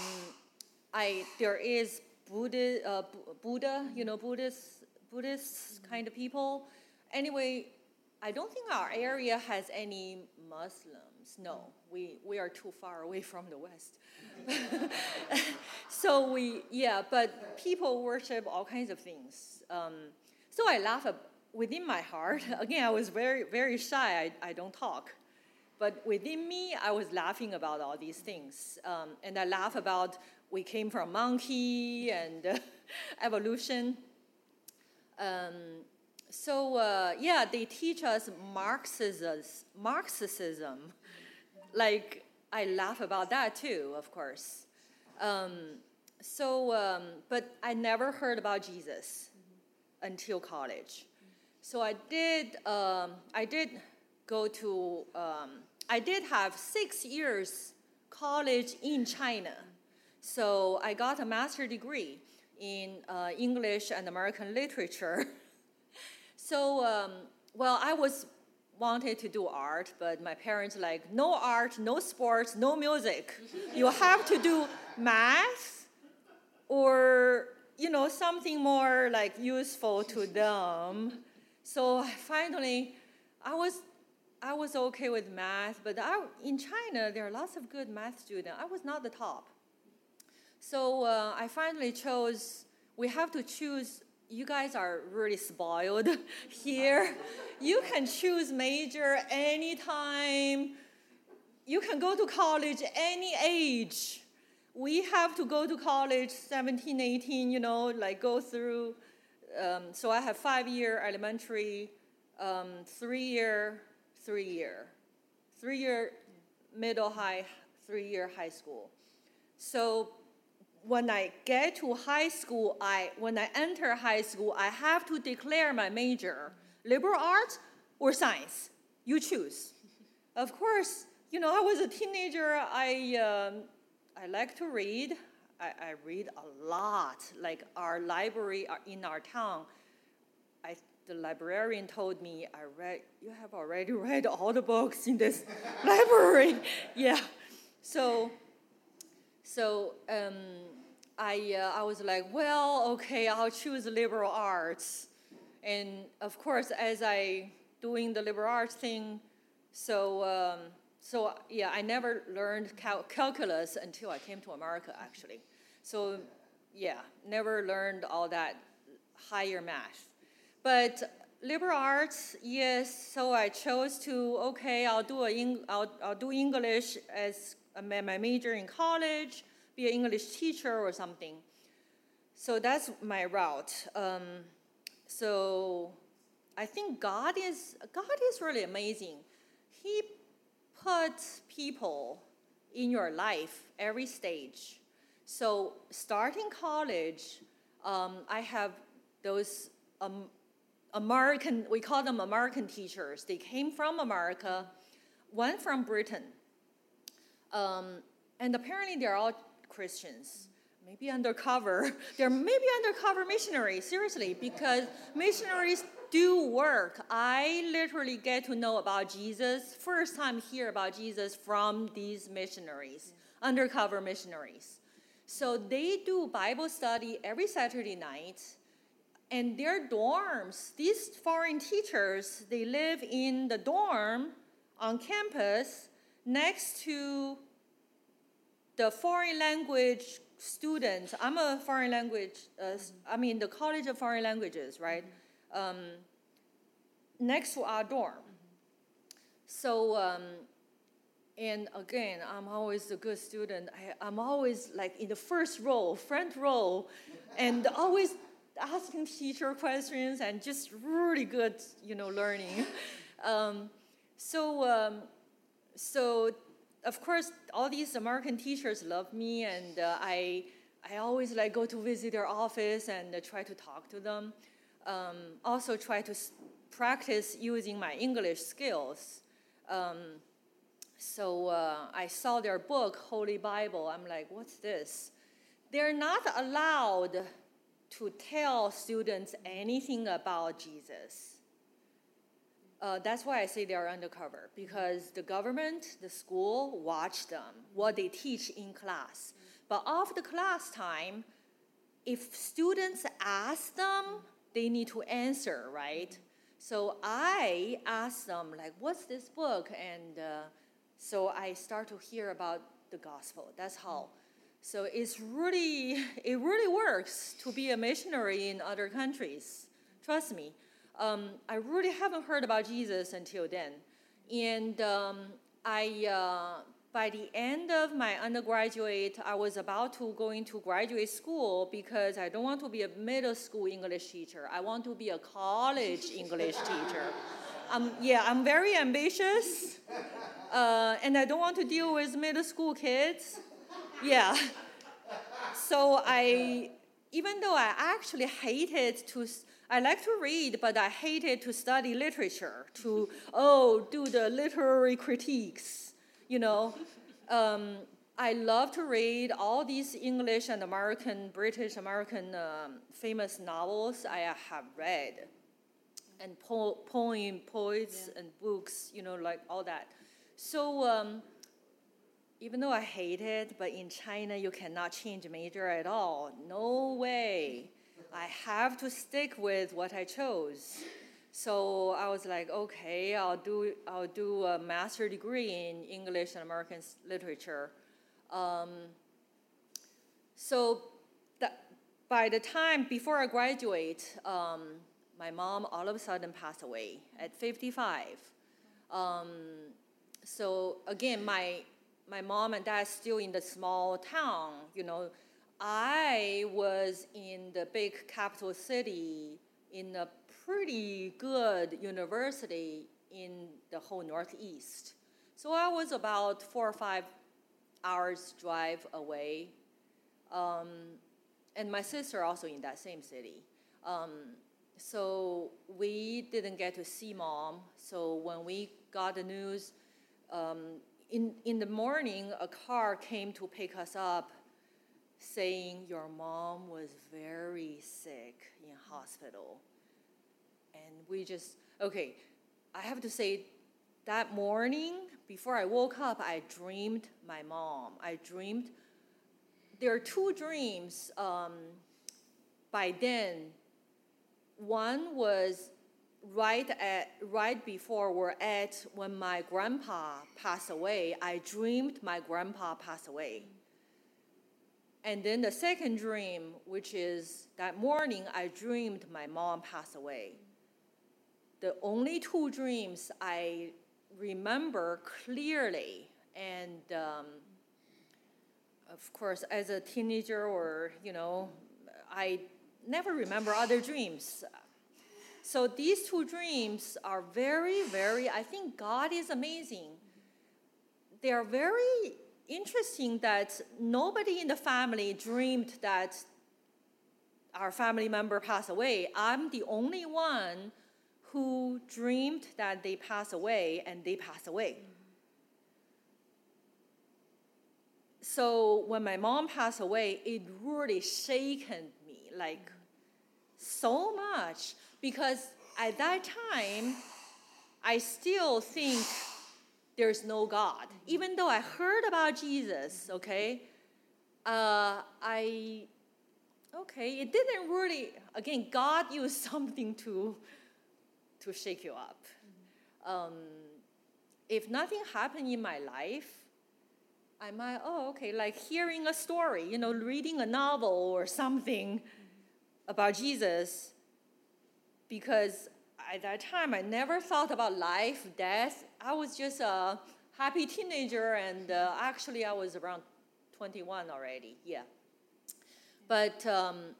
I, there is Buddha, uh, Buddha, you know, Buddhist, Buddhist kind of people. Anyway, I don't think our area has any Muslims. No, we, we are too far away from the West. so we, yeah, but people worship all kinds of things. Um, So I laugh within my heart. Again, I was very, very shy. I, I don't talk. But within me, I was laughing about all these things. Um, and I laugh about we came from monkey and uh, evolution. Um, so uh, yeah, they teach us Marxism. Marxism, like I laugh about that too, of course. Um, so, um, but I never heard about Jesus until college. So I did. Um, I did go to. Um, I did have six years college in China. So I got a master degree in uh, English and American literature. so, um, well, I was wanted to do art, but my parents like no art, no sports, no music. you have to do math or you know something more like useful to them. So finally, I was I was okay with math, but I, in China there are lots of good math students. I was not the top. So uh, I finally chose. We have to choose. You guys are really spoiled here. You can choose major anytime. You can go to college any age. We have to go to college 17, 18, you know, like go through. Um, so I have five year elementary, um, three year, three year, three year middle high, three year high school. So when I get to high school, I when I enter high school, I have to declare my major: liberal arts or science. You choose. of course, you know I was a teenager. I um, I like to read. I, I, read a lot. Like our library uh, in our town, I, the librarian told me, "I read. You have already read all the books in this library." Yeah. So so um, I, uh, I was like, well, okay, I'll choose liberal arts. And of course, as I doing the liberal arts thing, so um, so yeah, I never learned cal- calculus until I came to America, actually. So yeah, never learned all that higher math. But liberal arts, yes. So I chose to okay, I'll do I'll, I'll do English as my major in college, be an English teacher or something. So that's my route. Um, so I think God is God is really amazing. He puts people in your life every stage. So starting college, um, I have those um, American, we call them American teachers. They came from America, one from Britain. Um, and apparently they're all Christians. Maybe undercover. They're maybe undercover missionaries, seriously, because missionaries do work. I literally get to know about Jesus, first time hear about Jesus from these missionaries, undercover missionaries. So they do Bible study every Saturday night. And their dorms, these foreign teachers, they live in the dorm on campus next to the foreign language students, I'm a foreign language, uh, I mean, the College of Foreign Languages, right? Um, next to our dorm. So, um, and again, I'm always a good student. I, am always like in the first row, front row, and always asking teacher questions and just really good, you know, learning. Um, so, um, so of course, all these American teachers love me, and uh, I, I always like go to visit their office and uh, try to talk to them. Um, also, try to s- practice using my English skills. Um, so uh, I saw their book, Holy Bible. I'm like, what's this? They're not allowed to tell students anything about Jesus. Uh, that's why I say they are undercover because the government, the school watch them, what they teach in class. But after class time, if students ask them, they need to answer, right? So I ask them, like, what's this book? And uh, so I start to hear about the gospel. That's how. So it's really, it really works to be a missionary in other countries Trust me. Um, I really haven't heard about Jesus until then. And um, I, uh, by the end of my undergraduate, I was about to go into graduate school because I don't want to be a middle school English teacher. I want to be a college English teacher. Um, yeah, I'm very ambitious, uh, and I don't want to deal with middle school kids. Yeah. So I, even though I actually hated to, I like to read, but I hated to study literature, to, oh, do the literary critiques, you know. Um, I love to read all these English and American, British American um, famous novels I have read and po- poem, poets, and books, you know, like all that. So um, even though I hate it, but in China you cannot change major at all. No way. I have to stick with what I chose. So I was like, okay, I'll do I'll do a master degree in English and American literature. Um, so that by the time before I graduate, um, my mom all of a sudden passed away at 55. Um, so again, my my mom and dad still in the small town. You know, I was in the big capital city in a pretty good university in the whole Northeast. So I was about four or five hours drive away. Um, and my sister also in that same city. Um, so we didn't get to see mom. So when we got the news, um, in, in the morning, a car came to pick us up saying your mom was very sick in hospital. And we just, okay, I have to say, that morning, before I woke up, I dreamed my mom. I dreamed, there are two dreams um, by then one was right at right before we're at when my grandpa passed away. I dreamed my grandpa passed away. And then the second dream, which is that morning, I dreamed my mom passed away. The only two dreams I remember clearly, and um, of course, as a teenager or you know, I never remember other dreams. So these two dreams are very, very, I think God is amazing. They are very interesting that nobody in the family dreamed that our family member passed away. I'm the only one who dreamed that they pass away and they pass away. So when my mom passed away, it really shaken me like so much because at that time, I still think there's no God. Even though I heard about Jesus, okay, uh, I, okay, it didn't really, again, God used something to, to shake you up. Um, if nothing happened in my life, I might, oh, okay, like hearing a story, you know, reading a novel or something about Jesus, because at that time I never thought about life, death. I was just a happy teenager, and uh, actually I was around 21 already. Yeah, but um,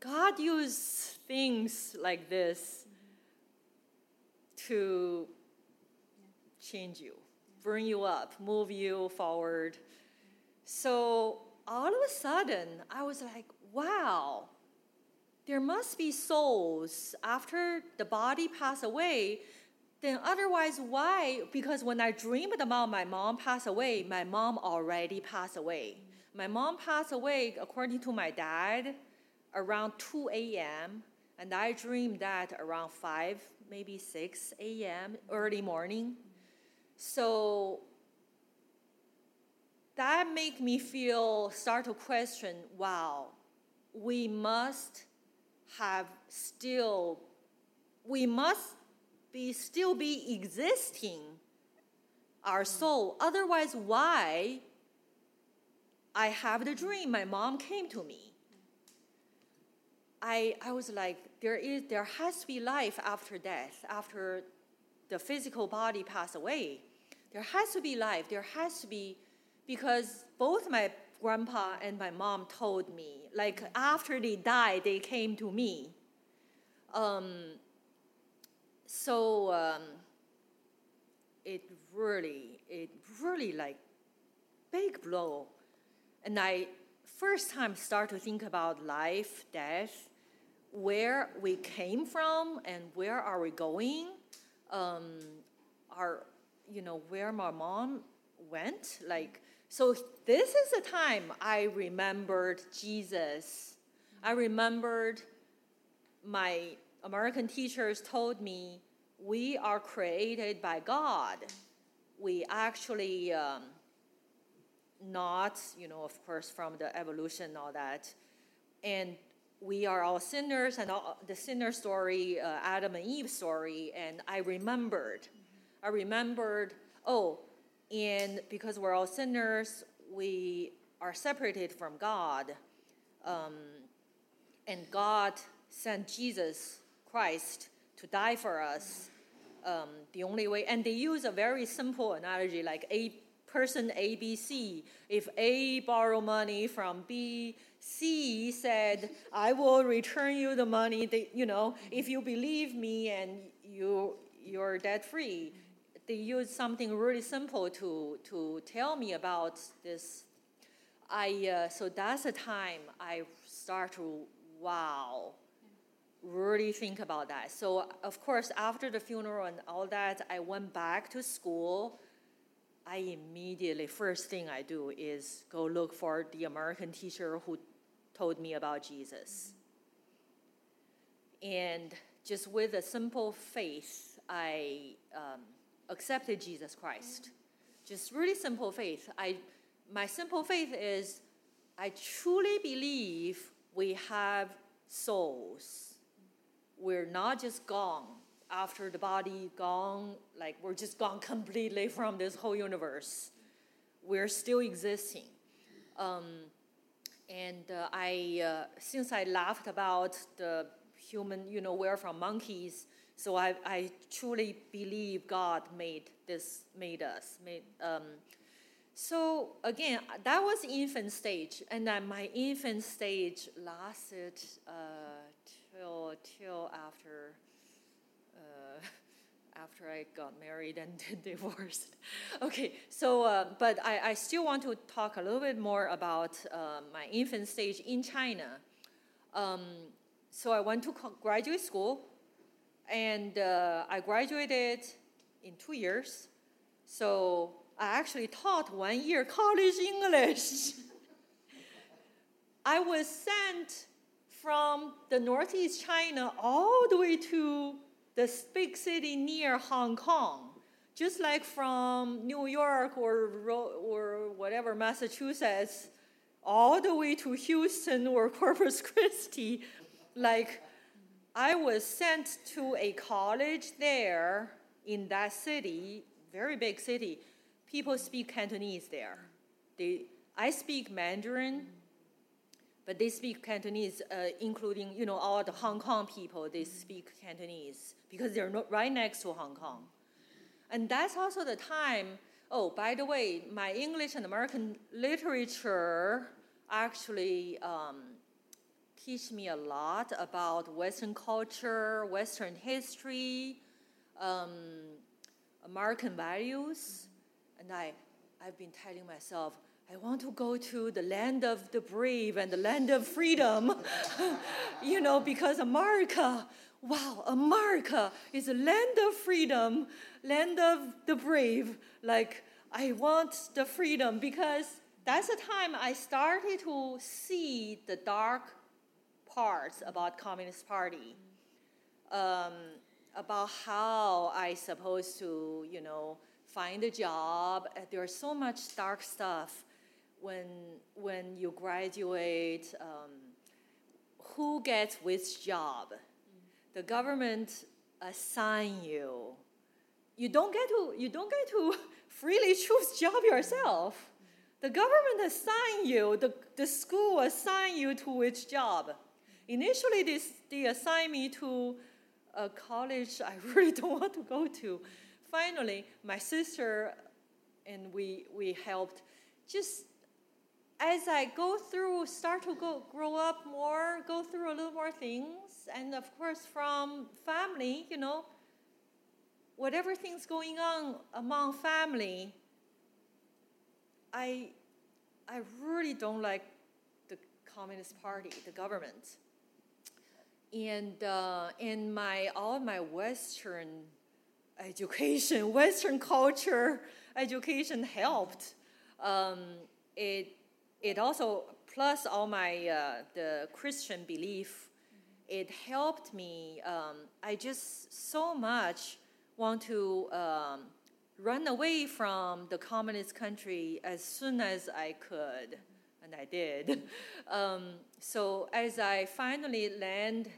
God used things like this to change you, bring you up, move you forward. So all of a sudden, I was like, wow, there must be souls after the body pass away then otherwise why because when i dreamed about my mom pass away my mom already passed away. My mom passed away according to my dad around 2 a.m and i dreamed that around 5 maybe 6 a.m early morning. So that made me feel start to question wow we must have still, we must be still be existing our soul. Otherwise, why I have the dream? My mom came to me. I, I was like, there is there has to be life after death, after the physical body pass away. There has to be life. There has to be because both my grandpa and my mom told me like after they died they came to me. Um, so um, it really it really like big blow and i first time start to think about life death where we came from and where are we going um, you know where my mom went like so this is the time i remembered jesus i remembered my american teachers told me we are created by god we actually um, not, you know, of course, from the evolution and all that. And we are all sinners, and all, the sinner story, uh, Adam and Eve story. And I remembered, I remembered, oh, and because we're all sinners, we are separated from God. Um, and God sent Jesus Christ to die for us. Um, the only way, and they use a very simple analogy like a person A, B, C. If A borrow money from B, C said, I will return you the money, they, you know, if you believe me and you, you're debt free. They used something really simple to, to tell me about this. I, uh, so that's the time I start to, wow, really think about that. So, of course, after the funeral and all that, I went back to school I immediately, first thing I do is go look for the American teacher who told me about Jesus. And just with a simple faith, I um, accepted Jesus Christ. Just really simple faith. I, my simple faith is I truly believe we have souls. We're not just gone after the body gone, like we're just gone completely from this whole universe. We're still existing. Um, and uh, I, uh, since I laughed about the human, you know, we're from monkeys, so I, I truly believe God made this, made us. Made, um, so again, that was infant stage, and then my infant stage lasted uh, till till after after I got married and divorced. Okay, so, uh, but I, I still want to talk a little bit more about uh, my infant stage in China. Um, so I went to graduate school, and uh, I graduated in two years. So I actually taught one year college English. I was sent from the Northeast China all the way to the big city near Hong Kong, just like from New York or, or whatever, Massachusetts, all the way to Houston or Corpus Christi. Like, I was sent to a college there in that city, very big city. People speak Cantonese there. They, I speak Mandarin, but they speak Cantonese, uh, including you know all the Hong Kong people. They speak Cantonese because they're not right next to Hong Kong, and that's also the time. Oh, by the way, my English and American literature actually um, teach me a lot about Western culture, Western history, um, American values, and I, I've been telling myself I want to go to the land of the brave and the land of freedom. you know, because America, wow, America is a land of freedom, land of the brave. Like, I want the freedom because that's the time I started to see the dark parts about Communist Party. Um, about how I supposed to, you know, find a job. There's so much dark stuff when when you graduate, um, who gets which job? The government assign you. You don't get to you don't get to freely choose job yourself. The government assign you. The, the school assign you to which job. Initially they, they assigned me to a college I really don't want to go to. Finally, my sister and we, we helped just as I go through, start to go grow up more, go through a little more things, and of course from family, you know, whatever things going on among family, I, I really don't like the Communist Party, the government, and uh, in my all my Western education, Western culture education helped. Um, it it also plus all my uh, the Christian belief, it helped me. Um, I just so much want to um, run away from the communist country as soon as I could, and I did. Um, so as I finally land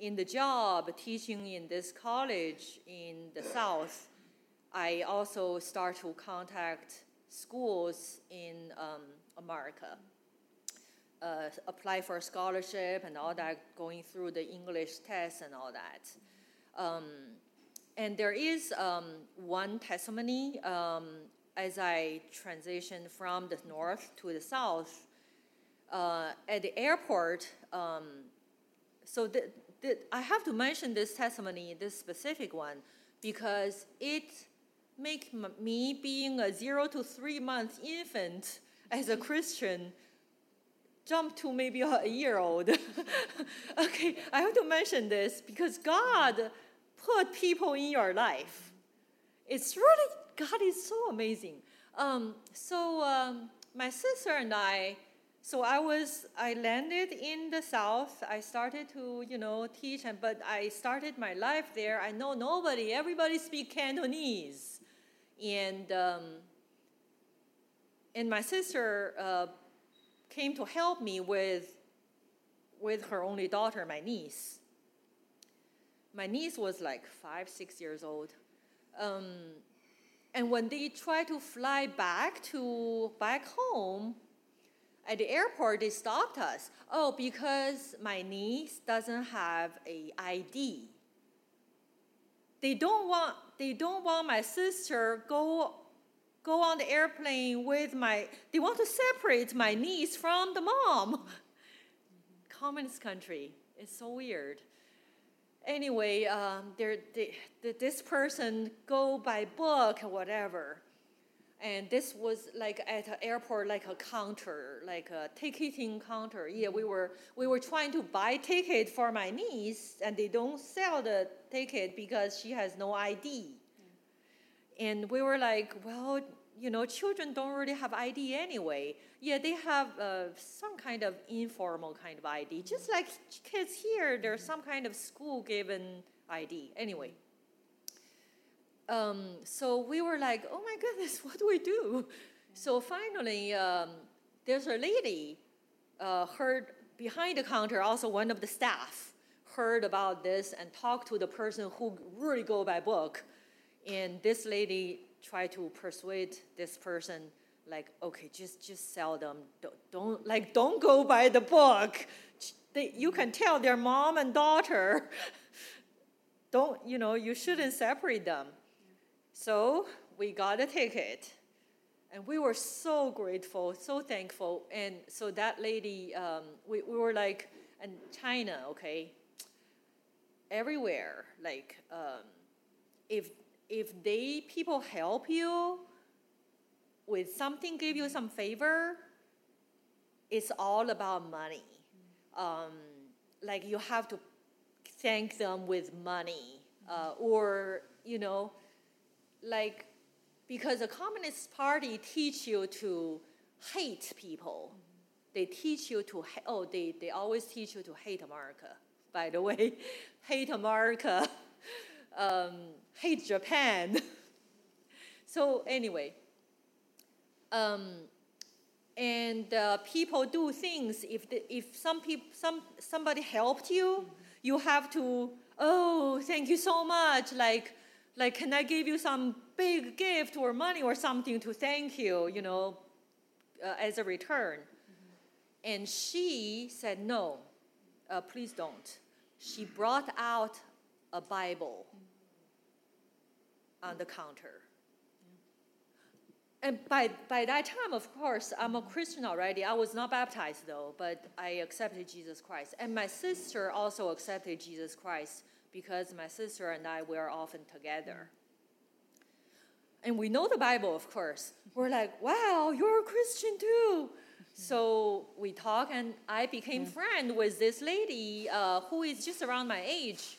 in the job teaching in this college in the South, I also start to contact schools in um, America. Uh, apply for scholarship and all that, going through the English test and all that. Um, and there is um, one testimony um, as I transitioned from the north to the south. Uh, at the airport, um, so the, the, I have to mention this testimony, this specific one, because it make me being a zero to three month infant as a Christian jump to maybe a year old. okay, I have to mention this because God put people in your life. It's really, God is so amazing. Um, so um, my sister and I, so I was, I landed in the South. I started to, you know, teach, and, but I started my life there. I know nobody, everybody speak Cantonese. And, um, and my sister uh, came to help me with, with her only daughter, my niece. My niece was like five, six years old. Um, and when they tried to fly back to back home, at the airport they stopped us. Oh, because my niece doesn't have a ID. They don't want they don't want my sister go go on the airplane with my, they want to separate my niece from the mom. Communist country. It's so weird. Anyway, um, they, this person go by book or whatever. And this was like at an airport, like a counter, like a ticketing counter. Yeah, we were we were trying to buy ticket for my niece, and they don't sell the ticket because she has no ID. And we were like, well, you know, children don't really have ID anyway. Yeah, they have uh, some kind of informal kind of ID. Just like kids here, there's some kind of school given ID. Anyway. Um, so we were like, oh my goodness, what do we do? So finally, um, there's a lady uh, heard behind the counter, also one of the staff heard about this and talked to the person who really go by book. And this lady tried to persuade this person like okay just just sell them don't, don't like don't go by the book they, you can tell their mom and daughter don't you know you shouldn't separate them so we got a ticket and we were so grateful so thankful. And so that lady um, we, we were like and china okay? Everywhere like um, if if they people help you with something, give you some favor, it's all about money. Um, like you have to thank them with money, uh, or you know, like because the Communist Party teach you to hate people. They teach you to ha- oh they they always teach you to hate America. By the way, hate America. Um, hate Japan. so anyway, um, and uh, people do things. If the, if some people some somebody helped you, you have to oh thank you so much. Like like can I give you some big gift or money or something to thank you? You know, uh, as a return. Mm-hmm. And she said no. uh, please don't. She brought out a Bible on the counter. And by, by that time, of course, I'm a Christian already. I was not baptized though, but I accepted Jesus Christ. And my sister also accepted Jesus Christ because my sister and I were often together. And we know the Bible, of course. We're like, wow, you're a Christian too. So we talk, and I became friend with this lady uh, who is just around my age,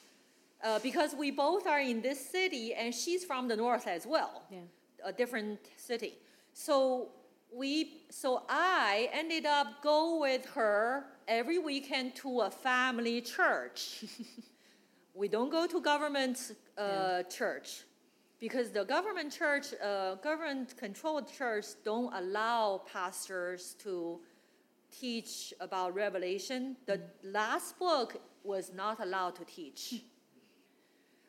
uh, because we both are in this city, and she's from the north as well, Yeah. a different city. So we, so I ended up go with her every weekend to a family church. we don't go to government uh, church because the government church, uh, government-controlled church, don't allow pastors to teach about Revelation. The last book was not allowed to teach.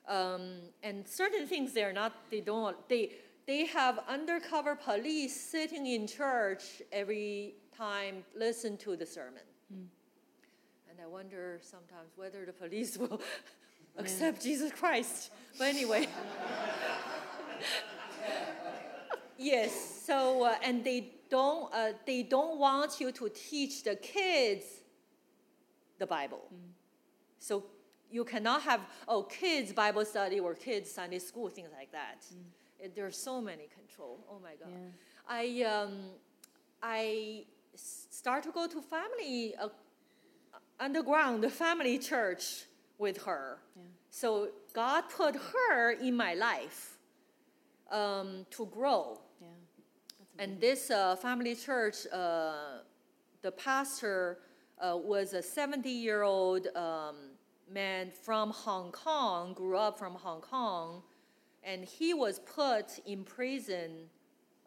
Um, and certain things they're not. They don't. They they have undercover police sitting in church every time listen to the sermon. And I wonder sometimes whether the police will accept Jesus Christ. But anyway. yes. So uh, and they don't uh, they don't want you to teach the kids the Bible. So you cannot have oh kids Bible study or kids Sunday school things like that. It- there's so many control. Oh my God. I um, I start to go to family uh, underground family church with her. So God put her in my life um, to grow. Yeah. And this uh, family church, uh, the pastor uh, was a 70 year old um, man from Hong Kong, grew up from Hong Kong, and he was put in prison.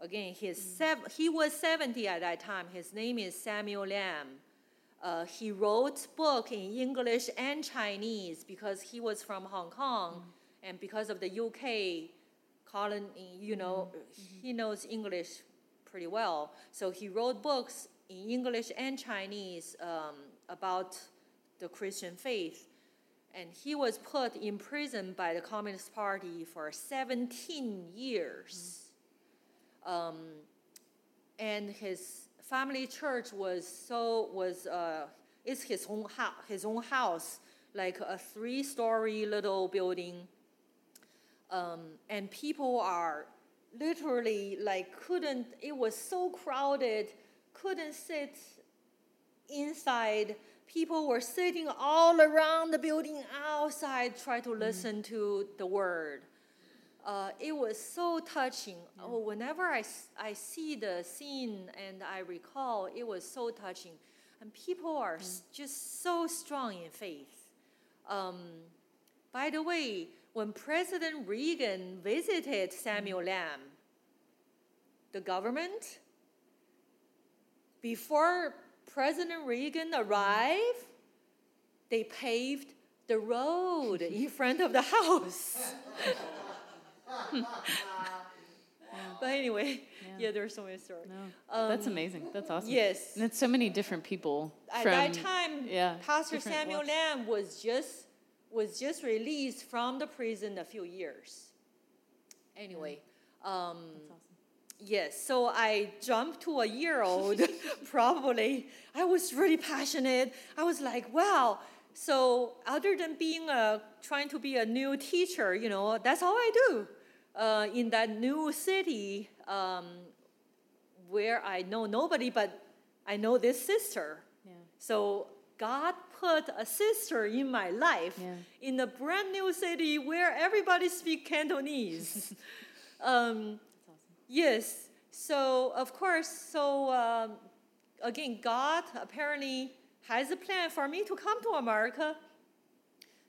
Again, his sev- he was 70 at that time. His name is Samuel Lamb. Uh, he wrote book in English and Chinese because he was from Hong Kong, and because of the UK colony, you know, he knows English pretty well. So he wrote books in English and Chinese um, about the Christian faith. And he was put in prison by the Communist Party for 17 years. Um, and his family church was so was uh, is his own house, his own house, like a three-story little building. Um, and people are literally like couldn't. It was so crowded, couldn't sit inside. People were sitting all around the building outside, try to listen to the word uh, it was so touching. Oh, whenever I, I see the scene and I recall, it was so touching. And people are s- just so strong in faith. Um, by the way, when President Reagan visited Samuel Lamb, the government, before President Reagan arrived, they paved the road in front of the house. but anyway, yeah. there's so many stories. No. That's amazing. That's awesome. Yes. And it's so many different people At from that time, yeah, Pastor Samuel walks. Lamb was just was just released from the prison a few years. Anyway, um, yes. So I jumped to a year old. probably I was really passionate. I was like, wow. So other than being a trying to be a new teacher, you know, that's all I do. Uh, in that new city um, where I know nobody, but I know this sister. Yeah. So God put a sister in my life Yeah. in a brand new city where everybody speaks Cantonese. um, Yes. So of course, so um, again, God apparently has a plan for me to come to America.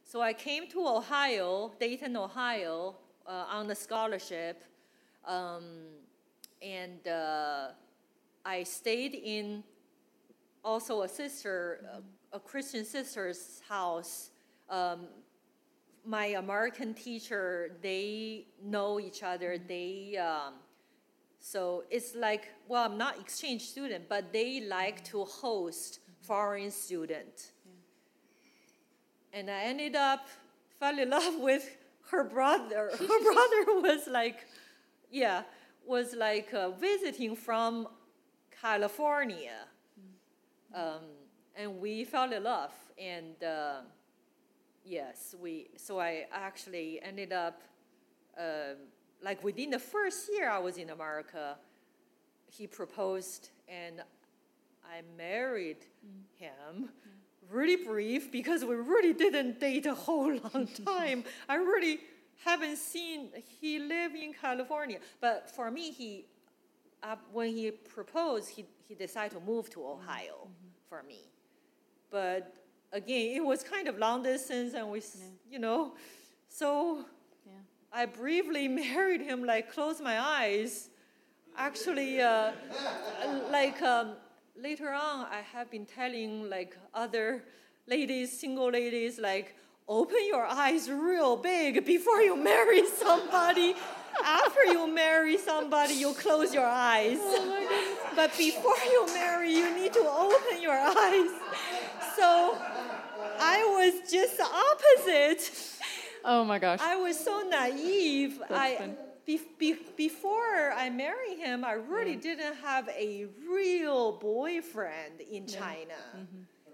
So I came to Ohio, Dayton, Ohio, uh, on a scholarship, um, and uh, I stayed in also a sister, a, a Christian sister's house. Um, my American teacher, they know each other. They um, so it's like well, I'm not exchange student, but they like to host foreign student. and I ended up fell in love with her brother. Her brother was like, yeah, was like uh, visiting from California, um, and we fell in love. And uh, yes, we. So I actually ended up, uh, like within the first year I was in America, he proposed, and I married him. Really brief because we really didn't date a whole long time. I really haven't seen. He lived in California, but for me, he uh, when he proposed, he he decided to move to Ohio for me. But again, it was kind of long distance, and we, s you know, so Yeah. I briefly married him, like closed my eyes. Actually, uh, like um, later on, I have been telling like other ladies, single ladies, like open your eyes real big before you marry somebody. After you marry somebody, you close your eyes. Oh but before you marry, you need to open your eyes. So I was just the opposite. Oh my gosh. I was so naive. I fun. Be, be, before I married him, I really didn't have a real boyfriend in China.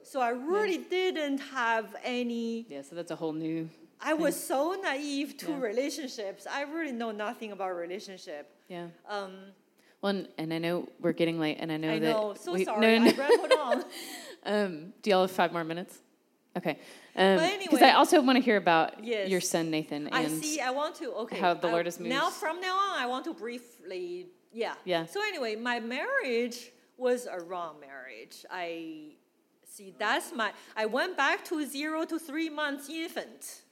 So I really didn't have any. yeah, so that's a whole new. I was so naive to Yeah. relationships. I really know nothing about relationship. Yeah. Um, Well, and, and I know we're getting late, and I know I that. know. So we, sorry. No, no, I rambled on. Um, do y'all have five more minutes? Okay. Um, Because anyway- I also want to hear about Yes. your son Nathan and I see. I want to. Okay. how the I- Lord has Now, from now on, I want to briefly. Yeah. Yeah. So anyway, my marriage was a wrong marriage. I see. That's my. I went back to zero to three months infant.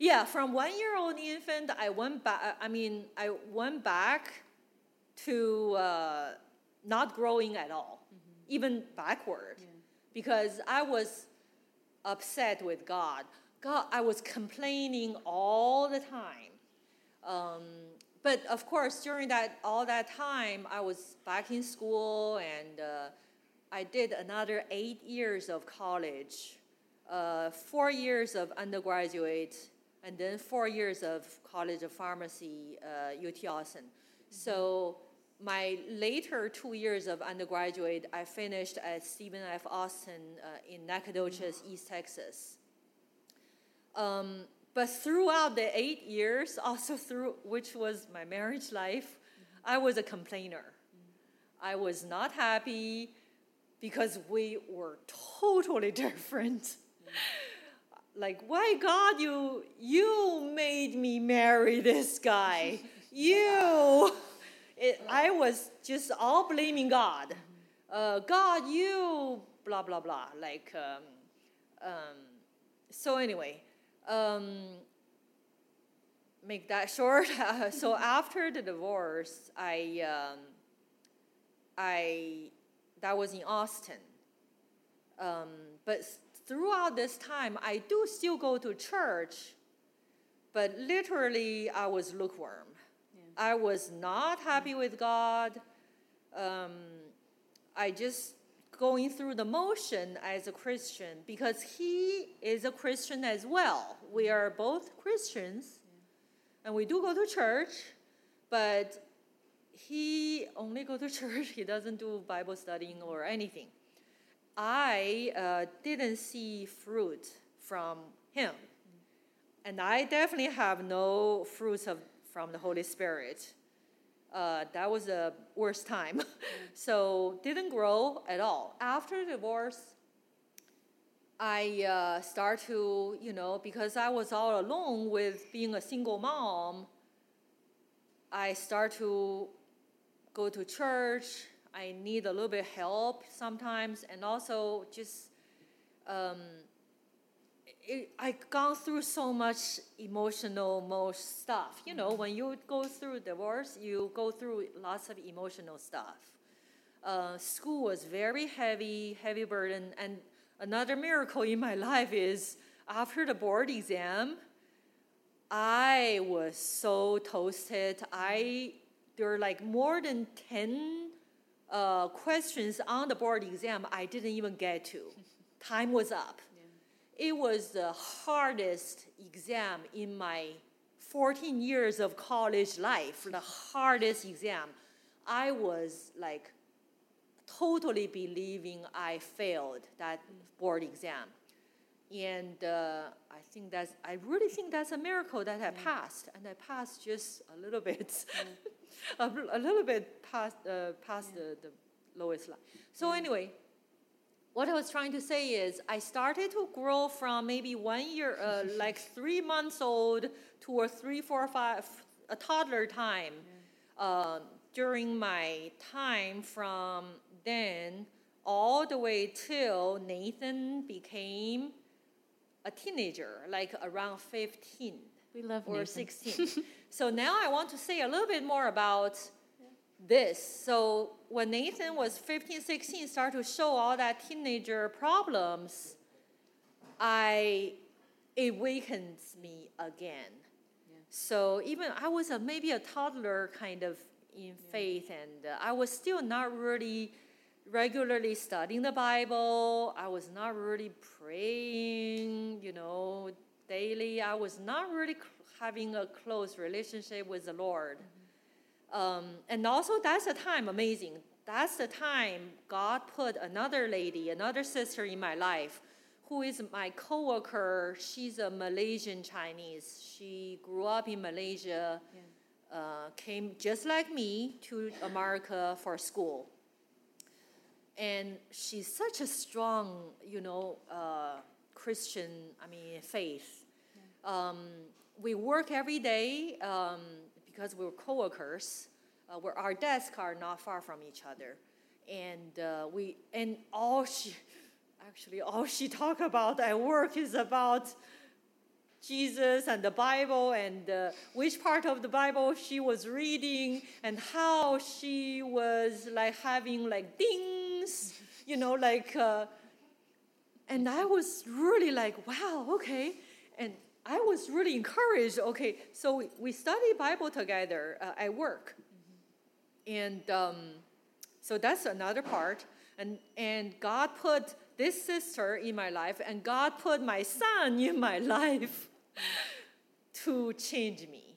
Yeah, from one year old infant, I went back. I mean, I went back to uh, not growing at all, even backward, because I was upset with God. God, I was complaining all the time. Um, but of course, during that all that time, I was back in school, and uh, I did another eight years of college, uh, four years of undergraduate, and then four years of College of Pharmacy, uh, UT Austin. So my later two years of undergraduate, I finished at Stephen F. Austin uh, in Nacogdoches, East Texas. Um, but throughout the eight years, also through which was my marriage life, I was a complainer. I was not happy because we were totally different. like, why God, you you made me marry this guy? you. It, I was just all blaming God. Uh, God, you blah blah blah. Like, um, um, so anyway, um, make that short. so after the divorce, I, um, I, that was in Austin. Um, but throughout this time, I do still go to church, but literally I was lukewarm. I was not happy with God. Um, I just going through the motion as a Christian because he is a Christian as well. We are both Christians, and we do go to church, but he only go to church. He doesn't do Bible studying or anything. I uh, didn't see fruit from him, and I definitely have no fruits of from the Holy Spirit uh, that was the worst time. so didn't grow at all. After divorce, I uh, start to, you know, because I was all alone with being a single mom, I start to go to church. I need a little bit help sometimes, and also just um, it, I gone through so much emotional most stuff. You know, when you go through divorce, you go through lots of emotional stuff. Uh, school was very heavy, heavy burden, and another miracle in my life is after the board exam, I was so toasted. I there were like more than ten uh, questions on the board exam I didn't even get to. Time was up it was the hardest exam in my 14 years of college life, the hardest exam. I was like totally believing I failed that board exam. And uh, I think that's, I really think that's a miracle that I passed. And I passed just a little bit, a, a little bit past, uh, past the, the lowest line. So, anyway, what I was trying to say is I started to grow from maybe one year, uh, like three months old to a three, four, five, a toddler time. Uh, during my time from then all the way till Nathan became a teenager, like around 15 We love or Nathan. 16. so now I want to say a little bit more about this. So when Nathan was 15, 16, start to show all that teenager problems, I it awakens me again. So even I was a, maybe a toddler kind of in faith, and uh, I was still not really regularly studying the Bible. I was not really praying, you know, daily. I was not really having a close relationship with the Lord. Um, and also, that's the time, amazing. That's the time God put another lady, another sister in my life, who is my coworker. She's a Malaysian Chinese. She grew up in Malaysia, uh, came just like me to America for school. And she's such a strong, you know, uh, Christian, I mean, faith. Um, we work every day um, because we're coworkers. Uh, where our desks are not far from each other, and uh, we and all she, actually all she talked about at work is about Jesus and the Bible and uh, which part of the Bible she was reading and how she was like having like dings, you know, like. Uh, and I was really like, wow, okay. And I was really encouraged. Okay, so we, study Bible together uh, at work, and um, so that's another part. And and God put this sister in my life, and God put my son in my life to change me.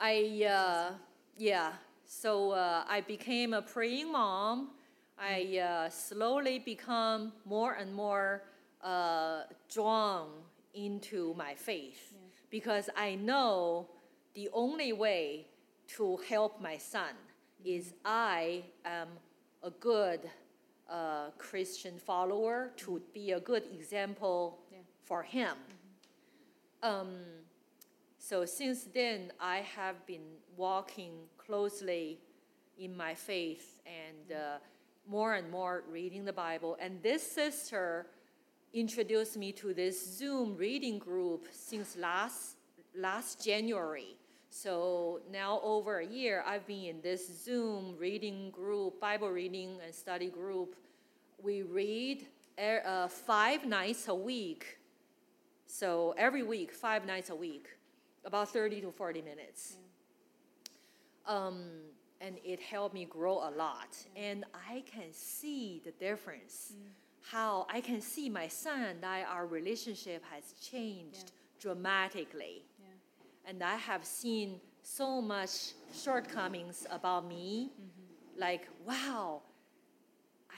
I uh, yeah. So uh, I became a praying mom. I uh, slowly become more and more uh, drawn into my faith because I know the only way to help my son is I am a good uh, Christian follower to be a good example for him. Um, so since then, I have been walking closely in my faith and uh, more and more reading the Bible. And this sister introduced me to this Zoom reading group since last last January. So now over a year, I've been in this Zoom reading group, Bible reading and study group. We read er, uh, five nights a week. So every week, five nights a week, about 30 to 40 minutes. Um, and it helped me grow a lot. And I can see the difference. How I can see my son and I, our relationship has changed dramatically. And I have seen so much shortcomings about me. Mm-hmm. Like, wow,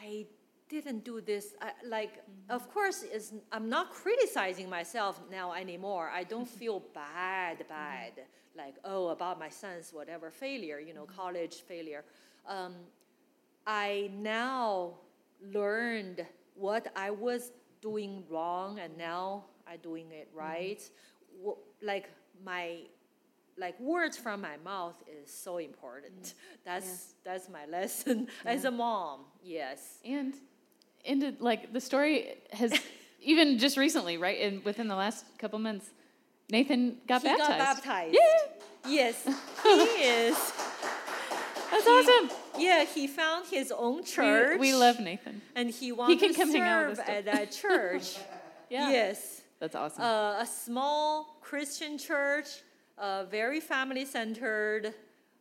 I didn't do this. I, like, mm-hmm. of course, it's, I'm not criticizing myself now anymore. I don't feel bad, mm-hmm. bad, like, oh, about my son's whatever failure, you know, college failure. Um, I now learned what I was doing wrong, and now I'm doing it mm-hmm. right. Wh- Like my like words from my mouth is so important. Mm. That's that's my lesson as a mom. Yes. And ended like the story has even just recently, right? And within the last couple months, Nathan got he baptized. got baptized. Yeah, Yes, he is. That's He- awesome. Yeah, he found his own church. We, love Nathan. and he wants can to come hang out serve with us at that church. Yeah, Yes. that's awesome. uh, a small Christian church, uh, very family centered,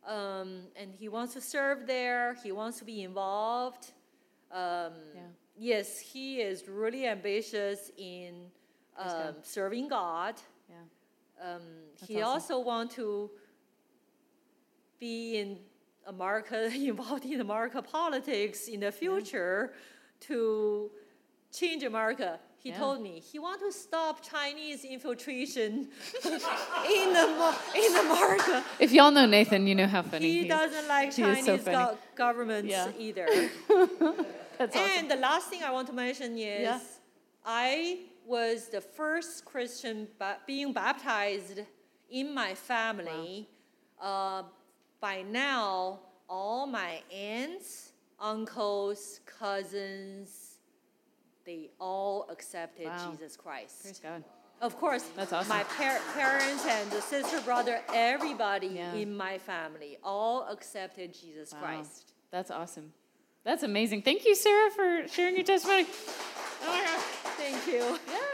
um, and he wants to serve there. He wants to be involved. Um, Yeah. yes, he is really ambitious in um, serving God. Yeah. Um, he also wants to be in America, involved in America politics in the future to change America. He Yeah. told me he want to stop Chinese infiltration in the in America. If y'all know Nathan, you know how funny He he doesn't like He Chinese so go- governments Yeah. either. That's awesome. And the last thing I want to mention is Yeah. I was the first Christian ba- being baptized in my family. Uh, by now, all my aunts, uncles, cousins, they all accepted Wow. Jesus Christ. Praise God. Of course, That's awesome. my par- parents and the sister, brother, everybody Yeah. in my family all accepted Jesus Wow. Christ. That's awesome. That's amazing. Thank you, Sarah, for sharing your testimony. Oh my gosh. Thank you. Yeah,